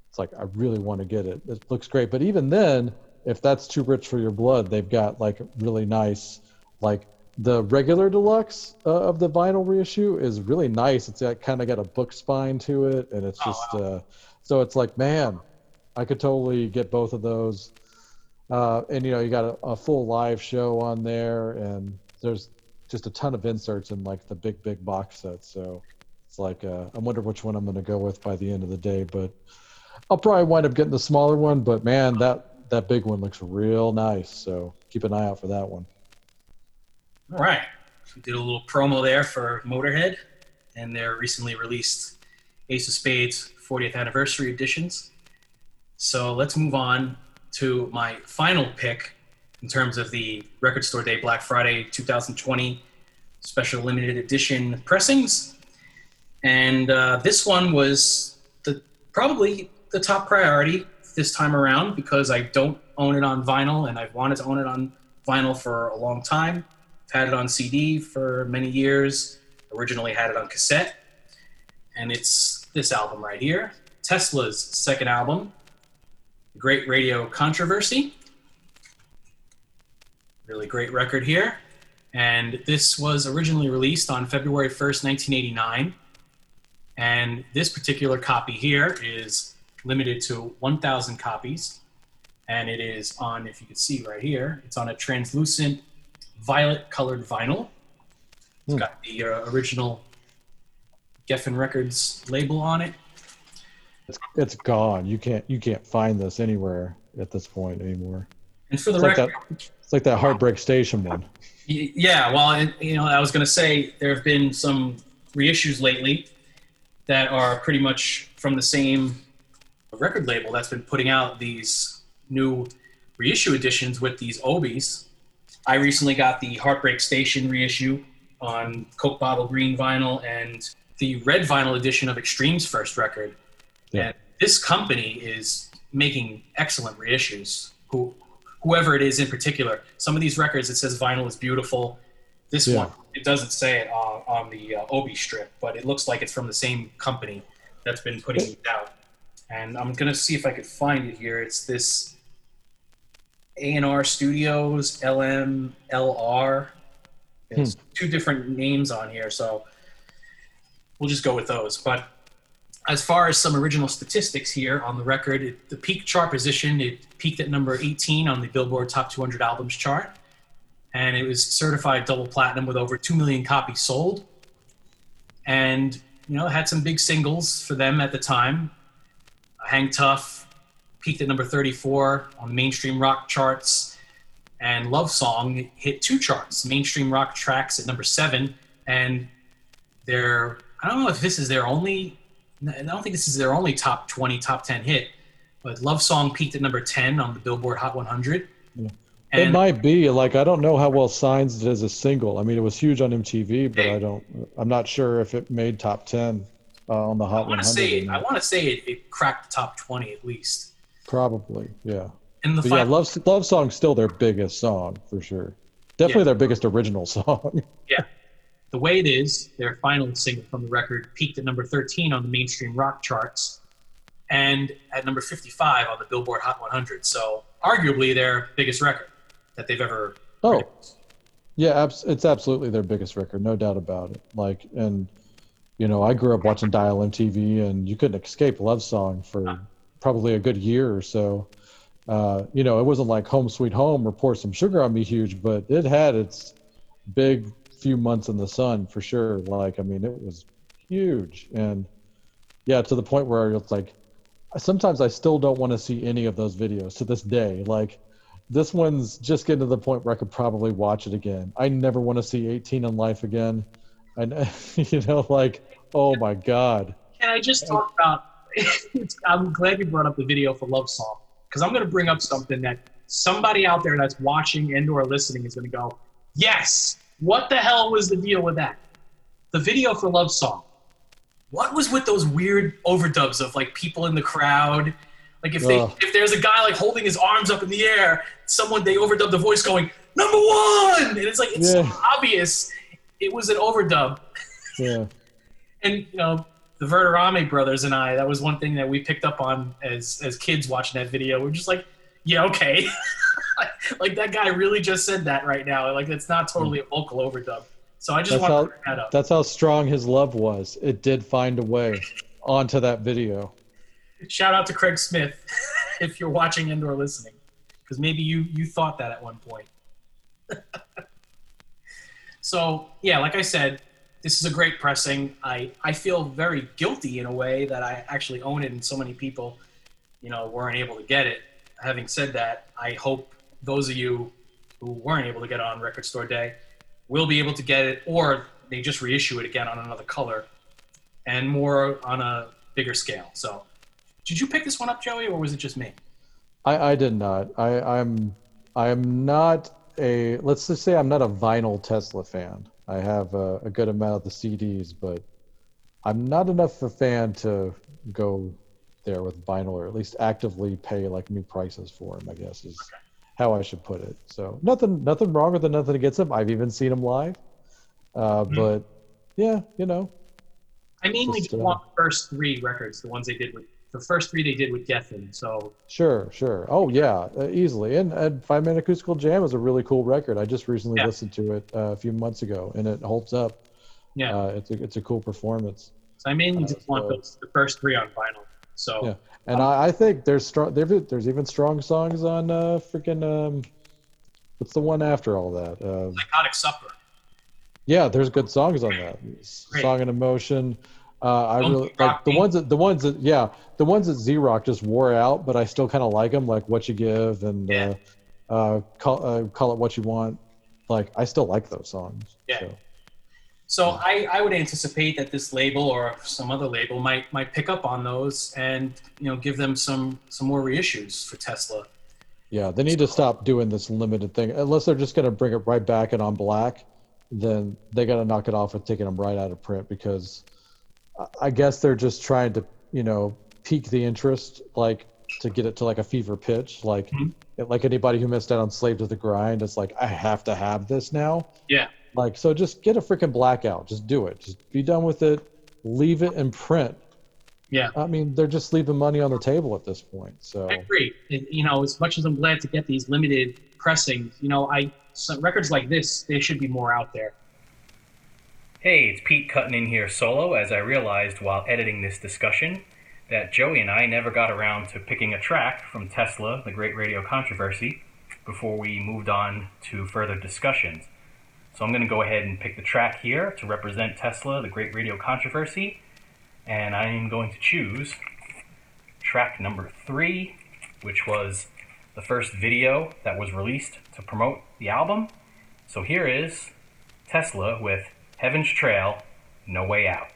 it's like I really want to get it. It looks great, but even then, if that's too rich for your blood, they've got like really nice, like the regular deluxe uh, of the vinyl reissue is really nice. It's got, kind of got a book spine to it, and it's just uh, so it's like, man, I could totally get both of those. Uh, and you know, you got a, a full live show on there, and there's just a ton of inserts in like the big, big box set. So it's like, uh, I wonder which one I'm going to go with by the end of the day, but I'll probably wind up getting the smaller one. But man, that that big one looks real nice. So keep an eye out for that one.
All right. So did a little promo there for Motorhead and their recently released Ace of Spades 40th anniversary editions. So let's move on to my final pick in terms of the Record Store Day Black Friday 2020 special limited edition pressings. And uh, this one was the probably the top priority this time around because I don't own it on vinyl and I've wanted to own it on vinyl for a long time. I've had it on CD for many years. Originally had it on cassette. And it's this album right here Tesla's second album, Great Radio Controversy. Really great record here. And this was originally released on February 1st, 1989. And this particular copy here is limited to 1,000 copies. And it is on, if you can see right here, it's on a translucent violet colored vinyl. It's got the uh, original Geffen Records label on it.
It's it's gone. You can't you can't find this anywhere at this point anymore.
And for the
it's like
record,
that, it's like that Heartbreak Station one.
Yeah, well, and, you know, I was going to say there have been some reissues lately that are pretty much from the same record label that's been putting out these new reissue editions with these Obies. I recently got the Heartbreak Station reissue on Coke Bottle Green vinyl and the red vinyl edition of Extreme's first record.
Yeah.
And this company is making excellent reissues. Who, whoever it is in particular, some of these records it says vinyl is beautiful. This
Yeah.
one it doesn't say it on, on the uh, Obi strip, but it looks like it's from the same company that's been putting it out. And I'm gonna see if I could find it here. It's this A&R Studios LMLR. There's two different names on here, so we'll just go with those. But as far as some original statistics here on the record, it, the peak chart position, it peaked at number 18 on the Billboard Top 200 Albums chart. And it was certified double platinum with over 2 million copies sold. And, you know, had some big singles for them at the time. Hang Tough peaked at number 34 on mainstream rock charts. And Love Song hit two charts, mainstream rock tracks at number seven. And their, I don't know if this is their only I don't think this is their only top 20, top 10 hit, but Love Song peaked at number 10 on the Billboard Hot 100.
it
And-
might be like I don't know how well Signs did as a single. I mean, it was huge on MTV, but I don't. I'm not sure if it made top ten uh, on the
I
Hot
want
100.
to say, I want to say it, it cracked the top 20 at least.
Probably, yeah.
And the
But yeah, love love song's still their biggest song for sure. Definitely
Yeah.
their biggest original song.
yeah, the way it is, their final single from the record peaked at number 13 on the mainstream rock charts, and at number 55 on the Billboard Hot 100. So arguably their biggest record that they've ever.
Oh, yeah, abs- it's absolutely their biggest record, no doubt about it. Like, and you know, I grew up watching Dial MTV, and you couldn't escape Love Song for probably a good year or so. Uh, you know, it wasn't like Home Sweet Home or Pour Some Sugar on Me huge, but it had its big few months in the sun for sure. Like, I mean, it was huge, and yeah, to the point where it's like, sometimes I still don't want to see any of those videos to this day. Like, this one's just getting to the point where I could probably watch it again. I never want to see 18 and Life again. And you know, like, oh my god.
Can I just talk about? I'm glad you brought up the video for Love Song because I'm going to bring up something that somebody out there that's watching and or listening is going to go, yes. What the hell was the deal with that? The video for Love Song. What was with those weird overdubs of like people in the crowd? Like if they
Ugh.
if there's a guy like holding his arms up in the air, someone they overdub the voice going number one, and it's like it's so obvious it was an overdub.
Yeah.
And you know the Verderame brothers and I, that was one thing that we picked up on as as kids watching that video. We're just like, yeah, okay, like that guy really just said that right now. Like it's not totally a vocal overdub. So I just
That's
want to bring that up.
that's how strong his love was. It did find a way onto that video.
Shout out to Craig Smith if you're watching and or listening, because maybe you you thought that at one point. so yeah, like I said, this is a great pressing. I I feel very guilty in a way that I actually own it, and so many people, you know, weren't able to get it. Having said that, I hope those of you who weren't able to get it on Record Store Day will be able to get it, or they just reissue it again on another color and more on a bigger scale. So, did you pick this one up, Joey, or was it just me?
I, I did not. I, I'm I'm not a let's just say I'm not a vinyl Tesla fan. I have a, a good amount of the CDs, but I'm not enough of a fan to go there with vinyl or at least actively pay like new prices for them. I guess is how I should put it. So nothing nothing wrong with it. Nothing against them. I've even seen them live. Uh,
Mhm.
But yeah, you know,
I mainly
Just,
just
uh,
want the first three records, the ones they did with the first three they did with Geffen. So
Sure, sure. Oh yeah, uh, easily. And, and Five Man Acoustical Jam is a really cool record. I just recently
Yeah.
listened to it uh, a few months ago, and it holds up.
Yeah.
uh, it's a it's a cool performance.
so I mainly
Uh,
just want those, the first three on vinyl. So
Yeah, and I, I think there's strong. There's even strong songs on uh, freaking um, what's the one after all that? Uh,
Psychotic Supper.
yeah, there's good songs on that.
Great.
Song and Emotion. Uh, I really like the ones that the ones that yeah the ones that Z Rock just wore out, but I still kind of like them. Like What You Give and uh, uh, call uh, call it what you want. Like I still like those songs.
Yeah.
So.
So I, I would anticipate that this label or some other label might might pick up on those and you know give them some some more reissues for Tesla.
Yeah, they need to stop doing this limited thing. Unless they're just going to bring it right back and on black, then they got to knock it off with taking them right out of print because I- guess they're just trying to, you know, pique the interest, like to get it to like a fever pitch. Like, mm-hmm. like anybody who missed out on Slave to the Grind, it's like I have to have this now.
Yeah.
Like, so just get a freaking blackout. Just do it. Just be done with it. Leave it in print.
Yeah.
I mean, they're just leaving money on the table at this point. So.
I agree. It- you know, as much as I'm glad to get these limited pressings, you know, I some records like this they should be more out there.
Hey, it's Pete cutting in here solo as I realized while editing this discussion that Joey and I never got around to picking a track from Tesla, the Great Radio Controversy, before we moved on to further discussions. So I'm going to go ahead and pick the track here to represent Tesla, the Great Radio Controversy, and I am going to choose track number three, which was the first video that was released to promote the album. So here is Tesla with Heaven's Trail, No Way Out.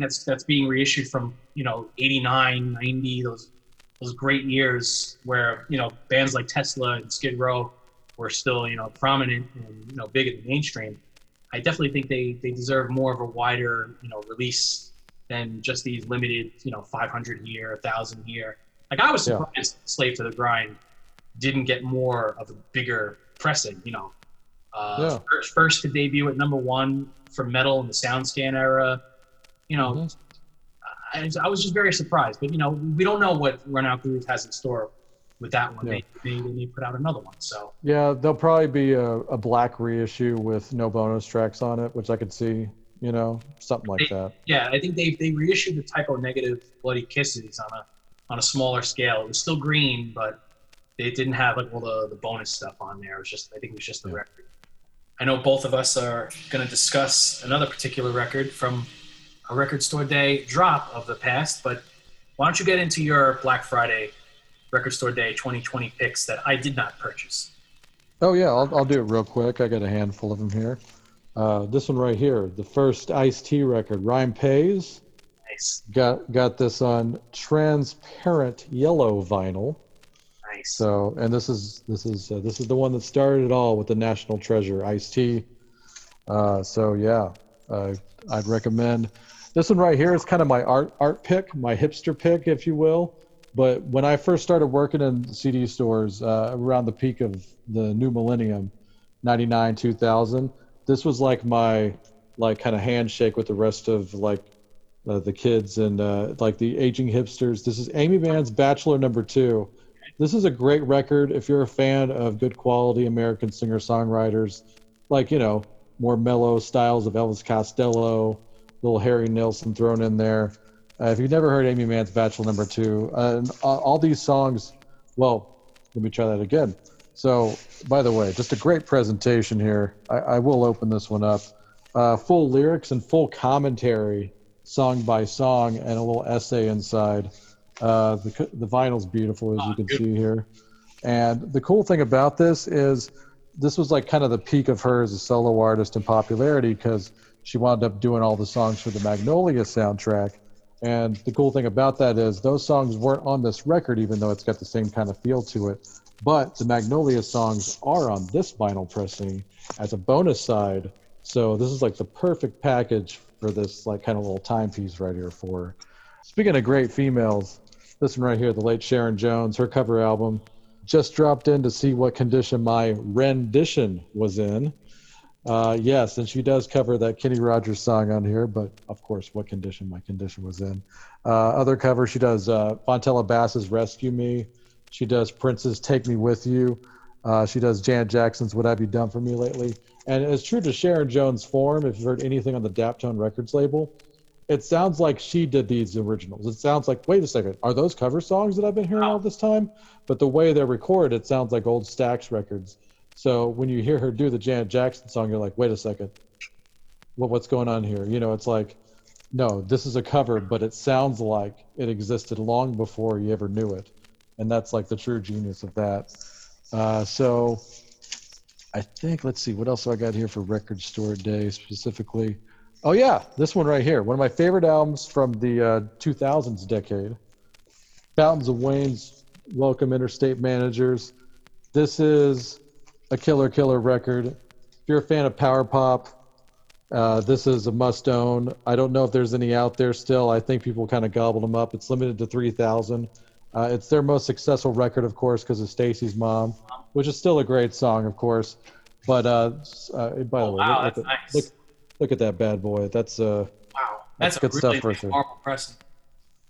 That's that's being reissued from you know 89 90 those those great years where you know bands like tesla and skid row were still you know prominent and you know big in the mainstream i definitely think they they deserve more of a wider you know release than just these limited you know 500 here 1000 here like i was
Yeah.
surprised slave to the grind didn't get more of a bigger pressing you know uh,
Yeah.
first, first to debut at number one for metal in the SoundScan era. You know,
Mm-hmm.
I, I was just very surprised. But you know, we don't know what Run Out Groove has in store with that one.
Yeah.
They, they, they may put out another one. So
Yeah, there'll probably be a, a black reissue with no bonus tracks on it, which I could see, you know, something like that.
yeah, I think they they reissued the Type O Negative Bloody Kisses on a on a smaller scale. It was still green, but they didn't have like all the, the bonus stuff on there. It was just I think it was just the record. I know both of us are going to discuss another particular record from a record store day drop of the past, but why don't you get into your Black Friday record store day 2020 picks that I did not purchase?
Oh yeah, I'll, I'll do it real quick. I got a handful of them here. Uh, this one right here, the first Ice T record, Rhyme Pays.
Nice.
Got got this on transparent yellow vinyl.
Nice.
So, and this is this is uh, this is the one that started it all with the National Treasure Ice T. Uh, so yeah, uh, I'd recommend this one right here is kind of my art art pick, my hipster pick, if you will. But when I first started working in CD stores uh, around the peak of the new millennium, 99, 2000, this was like my like kind of handshake with the rest of like uh, the kids and uh, like the aging hipsters. This is Aimee Mann's Bachelor Number Two. This is a great record if you're a fan of good quality American singer songwriters, like you know more mellow styles of Elvis Costello, little Harry Nilsson thrown in there. Uh, if you've never heard Aimee Mann's Bachelor Number Two, uh, and all all these songs, well, let me try that again. So, by the way, just a great presentation here. I, I will open this one up. Uh, full lyrics and full commentary, song by song, and a little essay inside. Uh, the, the vinyl's beautiful, as you can see here. And the cool thing about this is this was like kind of the peak of her as a solo artist in popularity because she wound up doing all the songs for the Magnolia soundtrack. And the cool thing about that is those songs weren't on this record, even though it's got the same kind of feel to it. But the Magnolia songs are on this vinyl pressing as a bonus side. So this is like the perfect package for this like kind of little timepiece right here for. her. Speaking of great females, this one right here, the late Sharon Jones, her cover album, just dropped in to see what condition my rendition was in. Uh, yes, and she does cover that Kenny Rogers song on here, but of course, what condition my condition was in. Uh, other covers, she does uh, Fontella Bass's Rescue Me. She does Prince's Take Me With You. Uh, she does Janet Jackson's What Have You Done For Me Lately. And it's true to Sharon Jones' form, if you've heard anything on the Daptone Records label, it sounds like she did these originals. It sounds like, wait a second, are those cover songs that I've been hearing all this time? But the way they're recorded, it sounds like old Stax records. So when you hear her do the Janet Jackson song, you're like, wait a second, what, what's going on here? You know, it's like, no, this is a cover, but it sounds like it existed long before you ever knew it. And that's like the true genius of that. Uh, so I think, let's see, what else do I got here for Record Store Day specifically? Oh, yeah, this one right here. One of my favorite albums from the uh, 2000s decade Fountains of Wayne's Welcome Interstate Managers. This is a killer, killer record. If you're a fan of power pop, uh, this is a must own. I don't know if there's any out there still. I think people kind of gobbled them up. It's limited to 3,000. Uh, it's their most successful record, of course, because of Stacy's Mom, which is still a great song, of course. But uh, uh, by the way,
wow,
look, at,
nice.
look, look at that bad boy. That's uh,
Wow,
That's
that's,
good stuff
really
right
nice
there.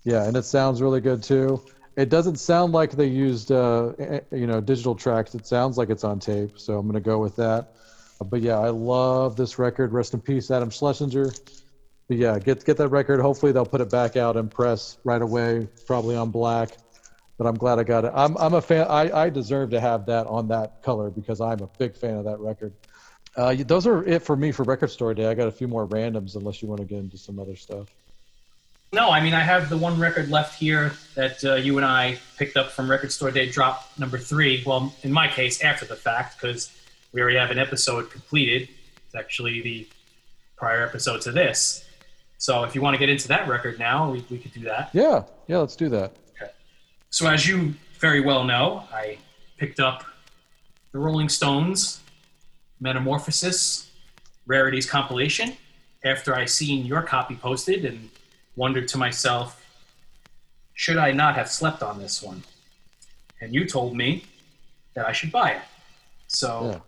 yeah, and it sounds really good too. It doesn't sound like they used, uh, you know, digital tracks. It sounds like it's on tape, so I'm gonna go with that. But yeah, I love this record. Rest in peace, Adam Schlesinger. But yeah, get get that record. Hopefully they'll put it back out and press right away, probably on black. But I'm glad I got it. I'm I'm a fan. I I deserve to have that on that color because I'm a big fan of that record. Uh, those are it for me for Record Store Day. I got a few more randoms unless you want to get into some other stuff.
No, I mean I have the one record left here that uh, you and I picked up from Record Store Day drop number three. Well, in my case, after the fact, because we already have an episode completed. It's actually the prior episode to this. So if you want to get into that record now, we, we could do that.
Yeah, yeah, let's do that. Okay.
So as you very well know, I picked up the Rolling Stones Metamorphosis Rarities compilation after I seen your copy posted and wondered to myself, should I not have slept on this one? And you told me that I should buy it. So
Yeah.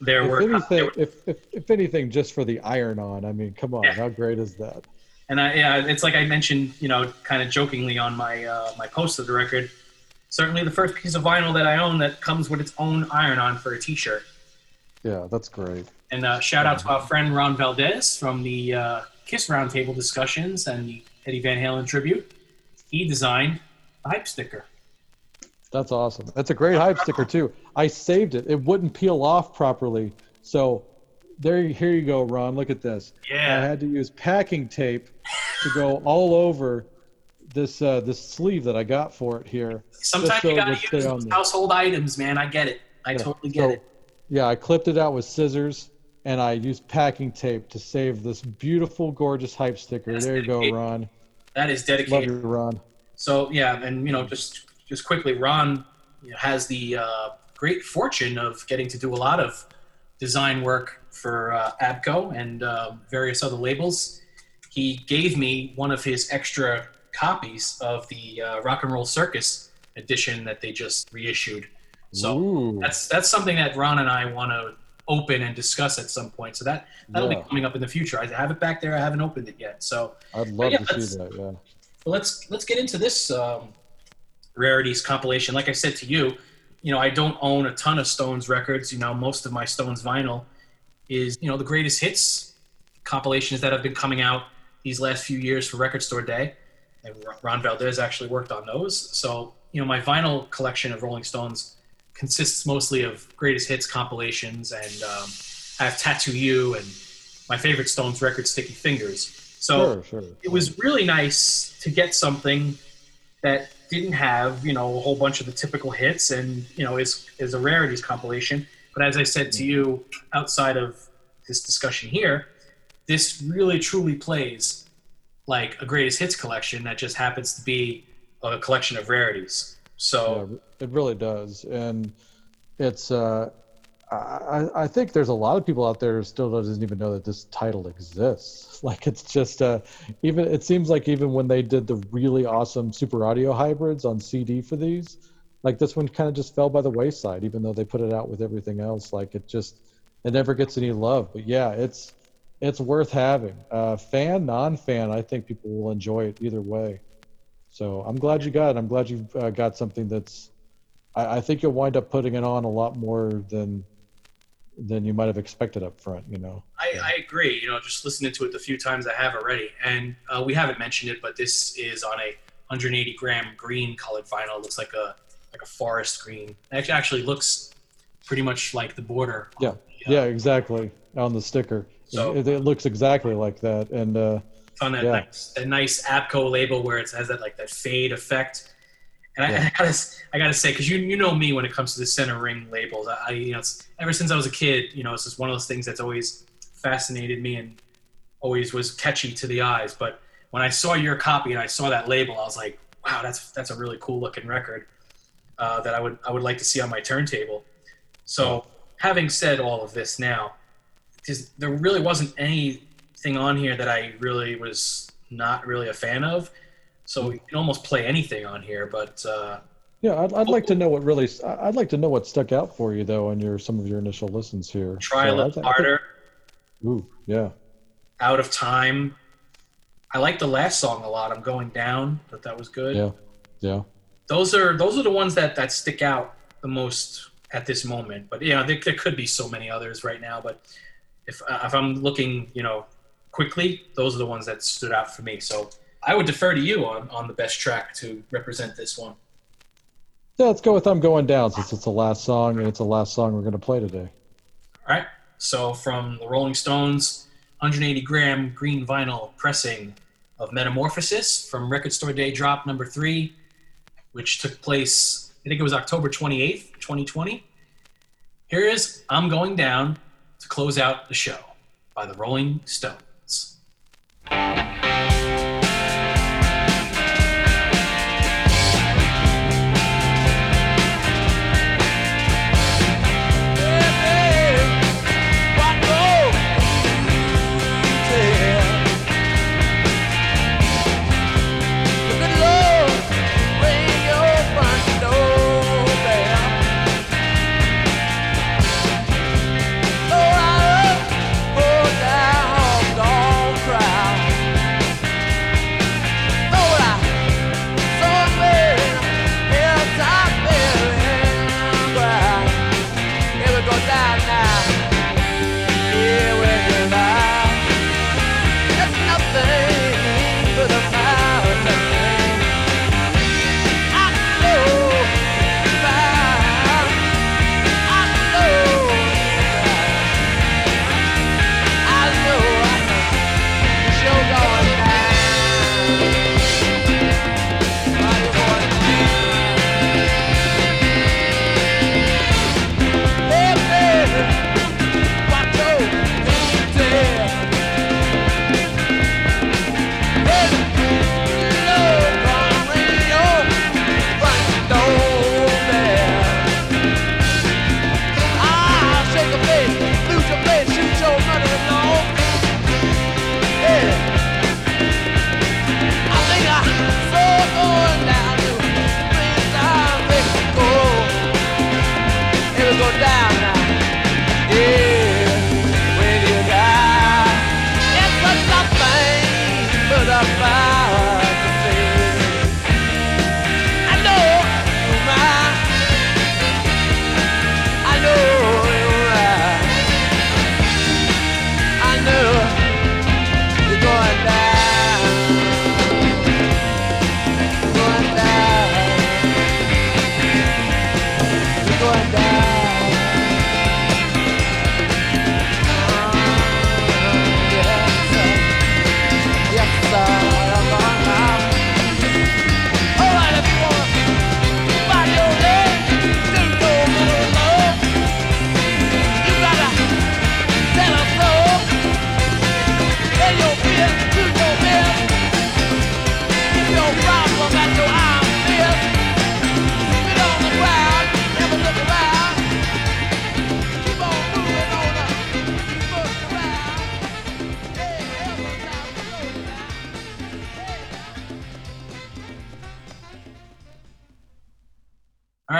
there
if
were
anything, if, if if anything, just for the iron on. I mean, come on, how great is that?
And I, yeah, it's like I mentioned, you know, kind of jokingly on my uh, my post of the record. Certainly, the first piece of vinyl that I own that comes with its own iron-on for a T-shirt.
Yeah, that's great.
And uh, shout out to our friend Ron Valdez from the uh, Kiss Roundtable discussions and the Eddie Van Halen tribute. He designed a hype sticker.
That's awesome. That's a great hype sticker too. I saved it. It wouldn't peel off properly, so there. Here you go, Ron. Look at this.
Yeah.
I had to use packing tape to go all over this uh, this sleeve that I got for it here.
Sometimes
so
you gotta use
there.
household items, man. I get it. I
Yeah.
totally get
So,
it.
Yeah, I clipped it out with scissors, and I used packing tape to save this beautiful, gorgeous hype sticker.
That's
there you go. Ron.
That is dedicated.
Love
dedicated.
you, Ron.
So yeah, and you know, just just quickly, Ron you know, has the uh, great fortune of getting to do a lot of design work for uh, ABKCO and uh, various other labels. He gave me one of his extra copies of the uh, Rock and Roll Circus edition that they just reissued. So
Ooh.
that's that's something that Ron and I want to open and discuss at some point. So that that'll
Yeah.
be coming up in the future. I have it back there. I haven't opened it yet. So
I'd love
yeah,
to see that. Yeah.
let's let's get into this um, rarities compilation. Like I said to you, you know, I don't own a ton of Stones records. You know, most of my Stones vinyl is you know the greatest hits compilations that have been coming out these last few years for Record Store Day, and Ron Valdez actually worked on those. So you know, my vinyl collection of Rolling Stones consists mostly of greatest hits compilations, and um, I have Tattoo You and my favorite Stones record, Sticky Fingers. So
sure, sure.
it was really nice to get something that didn't have you know a whole bunch of the typical hits and you know is is a rarities compilation but as i said to you outside of this discussion here this really truly plays like a greatest hits collection that just happens to be a collection of rarities so
Yeah, it really does, and it's. Uh, I, I think there's a lot of people out there who still doesn't even know that this title exists. Like it's just uh, even it seems like even when they did the really awesome super audio hybrids on CD for these, like this one kind of just fell by the wayside. Even though they put it out with everything else, like it just it never gets any love. But yeah, it's it's worth having. Uh, fan, non-fan, I think people will enjoy it either way. So I'm glad you got it. I'm glad you uh, got something that's. I, I think you'll wind up putting it on a lot more than than you might have expected up front. You know.
I, I agree. You know, just listening to it the few times I have already, and uh, we haven't mentioned it, but this is on a 180 gram green colored vinyl. It looks like a like a forest green. It actually looks pretty much like the border.
Yeah. Yeah. Exactly. On the sticker,
So-
it, it looks exactly like that, and uh,
on that
Yeah.
nice, that nice ABKCO label where it has that like that fade effect. And I,
Yeah.
I gotta I gotta say because you you know me when it comes to the center ring labels. I, I you know it's, ever since I was a kid, you know it's just one of those things that's always fascinated me and always was catchy to the eyes. But when I saw your copy and I saw that label, I was like, wow, that's that's a really cool looking record uh, that I would I would like to see on my turntable. So having said all of this now, there really wasn't anything on here that I really was not really a fan of. So you can almost play anything on here, but uh,
yeah, I'd, I'd like to know what really. I'd like to know what stuck out for you though on your some of your initial listens here.
try
So
a
I
little
thi- I think-
harder.
Ooh, yeah.
Out of time. I like the last song a lot. I'm going down, but that was good.
Yeah. Yeah.
Those are those are the ones that that stick out the most at this moment. But yeah, there, there could be so many others right now. But if uh, if I'm looking, you know, quickly, those are the ones that stood out for me. So I would defer to you on on the best track to represent this one.
Yeah, let's go with "I'm Going Down" since it's the last song and it's the last song we're going to play today.
All right. So from the Rolling Stones, 180 gram green vinyl pressing of Metamorphosis from Record Store Day drop number three, which took place, I think it was October 28th, 2020. Here is I'm Going Down to close out the show by the Rolling Stones.
All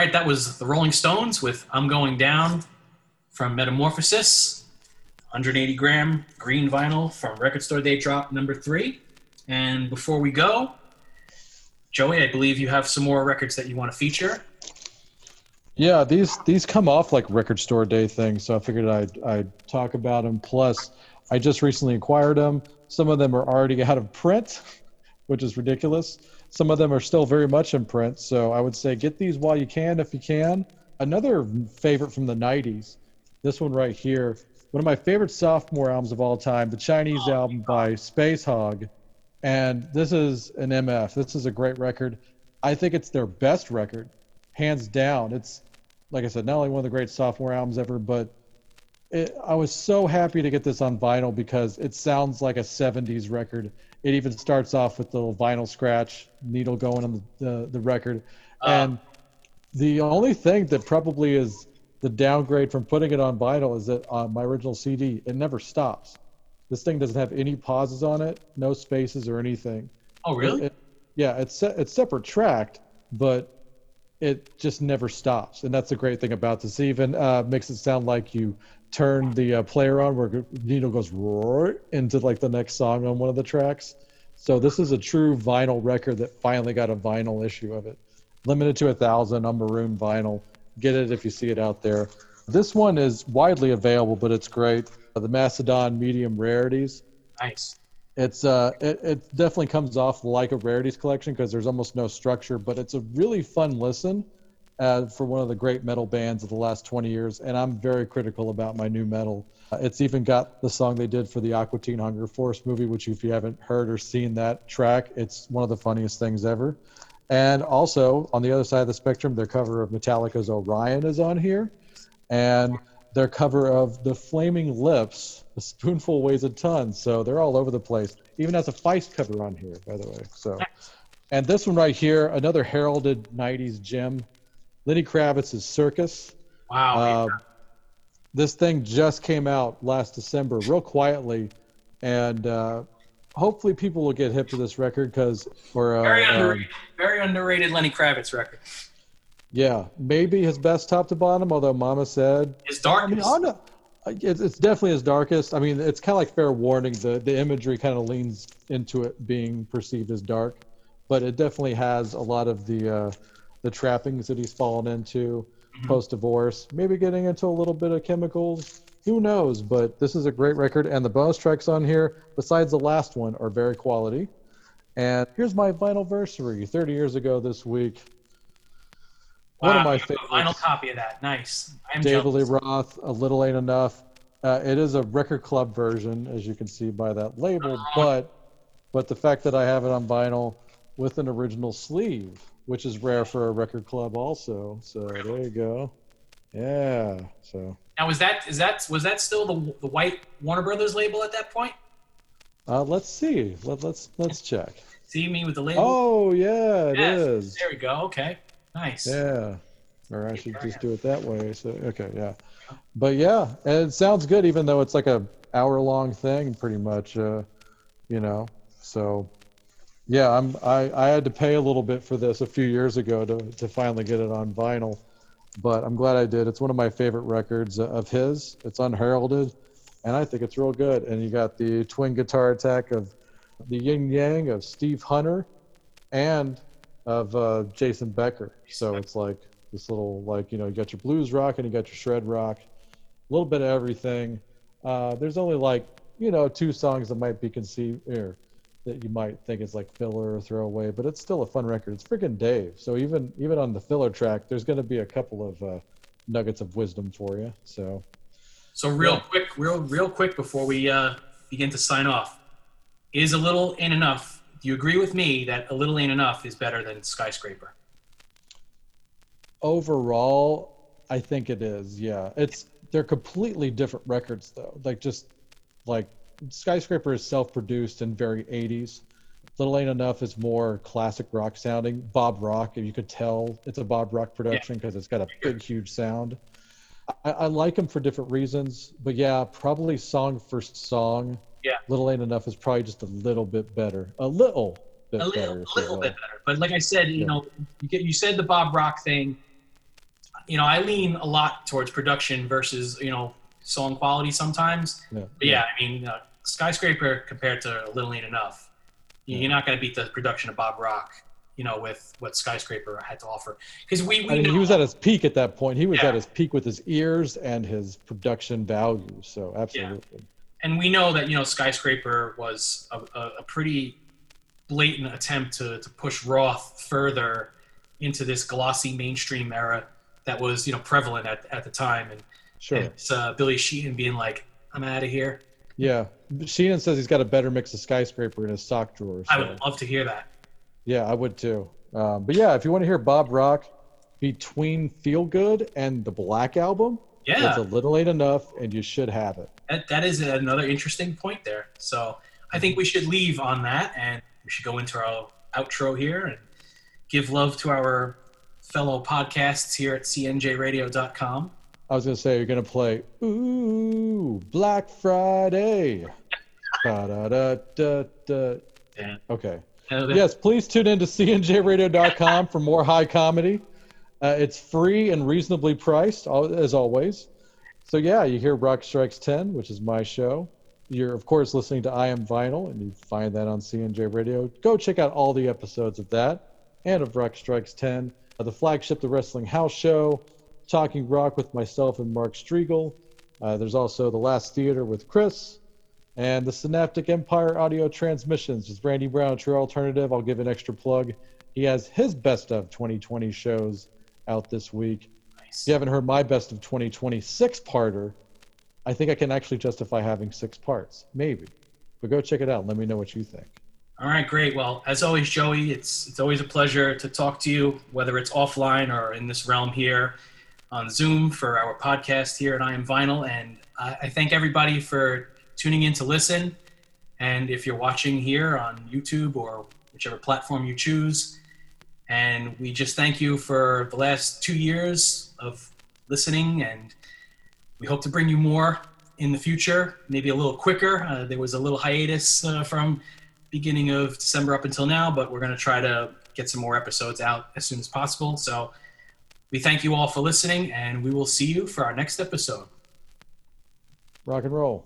right, that was the Rolling Stones with I'm Going Down from Metamorphosis. 180 gram green vinyl from Record Store Day Drop number three. And before we go, Joey, I believe you have some more records that you want to feature.
Yeah, these these come off like record store day things, so I figured I'd I'd talk about them. Plus, I just recently acquired them. Some of them are already out of print, which is ridiculous. Some of them are still very much in print, so I would say get these while you can, if you can. Another favorite from the '90s, this one right here, one of my favorite sophomore albums of all time, the Chinese oh, album by Spacehog, and this is an MF. This is a great record. I think it's their best record, hands down. It's like I said, not only one of the great sophomore albums ever, but it, I was so happy to get this on vinyl because it sounds like a 70s record. It even starts off with the little vinyl scratch needle going on the, the, the record. and the only thing that probably is the downgrade from putting it on vinyl is that on my original CD, it never stops. This thing doesn't have any pauses on it, no spaces or anything.
Oh, really?
It- it- yeah, it's it's separate tracked, but it just never stops, and that's the great thing about this. It even uh, makes it sound like you turn the uh, player on, where needle goes roar into like the next song on one of the tracks. So this is a true vinyl record that finally got a vinyl issue of it. Limited to a thousand on maroon vinyl. Get it if you see it out there. This one is widely available, but it's great. The Mastodon medium rarities.
Nice.
It's uh, it, it definitely comes off like a rarities collection because there's almost no structure, but it's a really fun listen uh, for one of the great metal bands of the last 20 years. And I'm very critical about my new metal. Uh, it's even got the song they did for the Aqua Teen Hunger Force movie, which if you haven't heard or seen that track, it's one of the funniest things ever. And also on the other side of the spectrum, their cover of Metallica's Orion is on here, and their cover of The Flaming Lips. A spoonful weighs a ton, so they're all over the place. Even has a Feist cover on here, by the way. So, and this one right here, another heralded '90s gem, Lenny Kravitz's Circus.
Wow.
Uh, this thing just came out last December, real quietly, and uh, hopefully people will get hip to this record because, or uh,
very
um,
underrated. very underrated Lenny Kravitz record.
yeah, maybe his best top to bottom. Although Mama said
His darkest.
I mean, a- it's, it's definitely his darkest. I mean, it's kind of like fair warning. The the imagery kind of leans into it being perceived as dark, but it definitely has a lot of the uh, the trappings that he's fallen into post divorce. Maybe getting into a little bit of chemicals. Who knows? But this is a great record, and the bonus tracks on here, besides the last one, are very quality. And here's my vinyl versary, 30 years ago this week. One of my favorites.
Vinyl copy of that. Nice. I'm
David Lee. Roth, A Little Ain't Enough. Uh, it is a record club version, as you can see by that label,
Uh-huh.
but but the fact that I have it on vinyl with an original sleeve, which is rare for a record club, also. So there you go. Yeah. So
Now, was that is that was that still the the white Warner Brothers label at that point?
uh, let's see. Let, let's let's check.
See me with the label.
Oh yeah, it is.
Yes, There we go. Okay. Nice.
Yeah. Or I should just do it that way. So okay, yeah. But yeah, and it sounds good even though it's like a hour long thing pretty much uh, you know. So yeah, I'm I, I had to pay a little bit for this a few years ago to to finally get it on vinyl. But I'm glad I did. It's one of my favorite records of his. It's unheralded and I think it's real good. And you got the twin guitar attack of the yin yang of Steve Hunter and of uh, Jason Becker. So it's like this little like you know you got your blues rock and you got your shred rock, a little bit of everything. Uh, there's only like you know two songs that might be conceived or that you might think is like filler or throwaway, but it's still a fun record. It's freaking Dave. So even even on the filler track, there's going to be a couple of uh, nuggets of wisdom for you. So
So real
Yeah.
quick, real real quick before we uh, begin to sign off, is a little ain't enough. Do you agree with me that a little ain't enough is better than skyscraper?
overall i think it is yeah it's they're completely different records though like just like skyscraper is self-produced and very 80s little ain't enough is more classic rock sounding bob rock if you could tell it's a bob rock production because it's got a big huge sound I, I like them for different reasons but yeah probably song for song
Yeah.
little ain't enough is probably just a little bit better a little bit
a little,
better
a little bit better. But like I said, you
Yeah.
know, you, get, you said the Bob Rock thing. You know, I lean a lot towards production versus you know song quality sometimes.
Yeah.
But yeah, I mean, uh, skyscraper compared to Little Ain't Enough, you- you're not going to beat the production of Bob Rock. You know, with what skyscraper had to offer, because we, we
I mean,
know
he was at his peak at that point. He was
Yeah.
at his peak with his ears and his production value. So absolutely.
and we know that you know skyscraper was a, a, a pretty blatant attempt to, to push roth further into this glossy mainstream era that was you know prevalent at, at the time and,
Sure.
and it's, uh, billy sheehan being like i'm out of here
Yeah. Sheehan says he's got a better mix of skyscraper in his sock drawer.
i would love to hear that
Yeah, I would too. Um, but yeah, if you want to hear Bob Rock between Feel Good and the Black Album,
Yeah.
it's a little ain't enough, and you should have it.
that, that is another interesting point there so i think we should leave on that and we should go into our outro here and give love to our fellow podcasts here at cnjradio.com
I was gonna say you're gonna play Ooh Black Friday. Da-da-da-da-da.
Yeah.
Okay. Yes, please tune in to cnjradio.com for more high comedy. Uh, it's free and reasonably priced, as always. So yeah, you hear Rock Strikes 10, which is my show. You're of course listening to I Am Vinyl, and you find that on CNJ Radio. Go check out all the episodes of that and of Rock Strikes 10, uh, the flagship, the Wrestling House Show, Talking Rock with myself and Mark Striegel. Uh, there's also the Last Theater with Chris, and the Synaptic Empire audio transmissions with Randy Brown, True Alternative. I'll give an extra plug. He has his best of 2020 shows out this week. If you haven't heard my best of 2020 six parter, I think I can actually justify having six parts. Maybe. But go check it out and let me know what you think.
All right, great. Well, as always, Joey, it's it's always a pleasure to talk to you, whether it's offline or in this realm here. On Zoom for our podcast here at I Am Vinyl. And I, I thank everybody for tuning in to listen. And if you're watching here on YouTube or whichever platform you choose, and we just thank you for the last two years of listening. And we hope to bring you more in the future, maybe a little quicker. Uh, there was a little hiatus uh, from beginning of December up until now, but we're going to try to get some more episodes out as soon as possible. So we thank you all for listening, and we will see you for our next episode.
Rock and roll.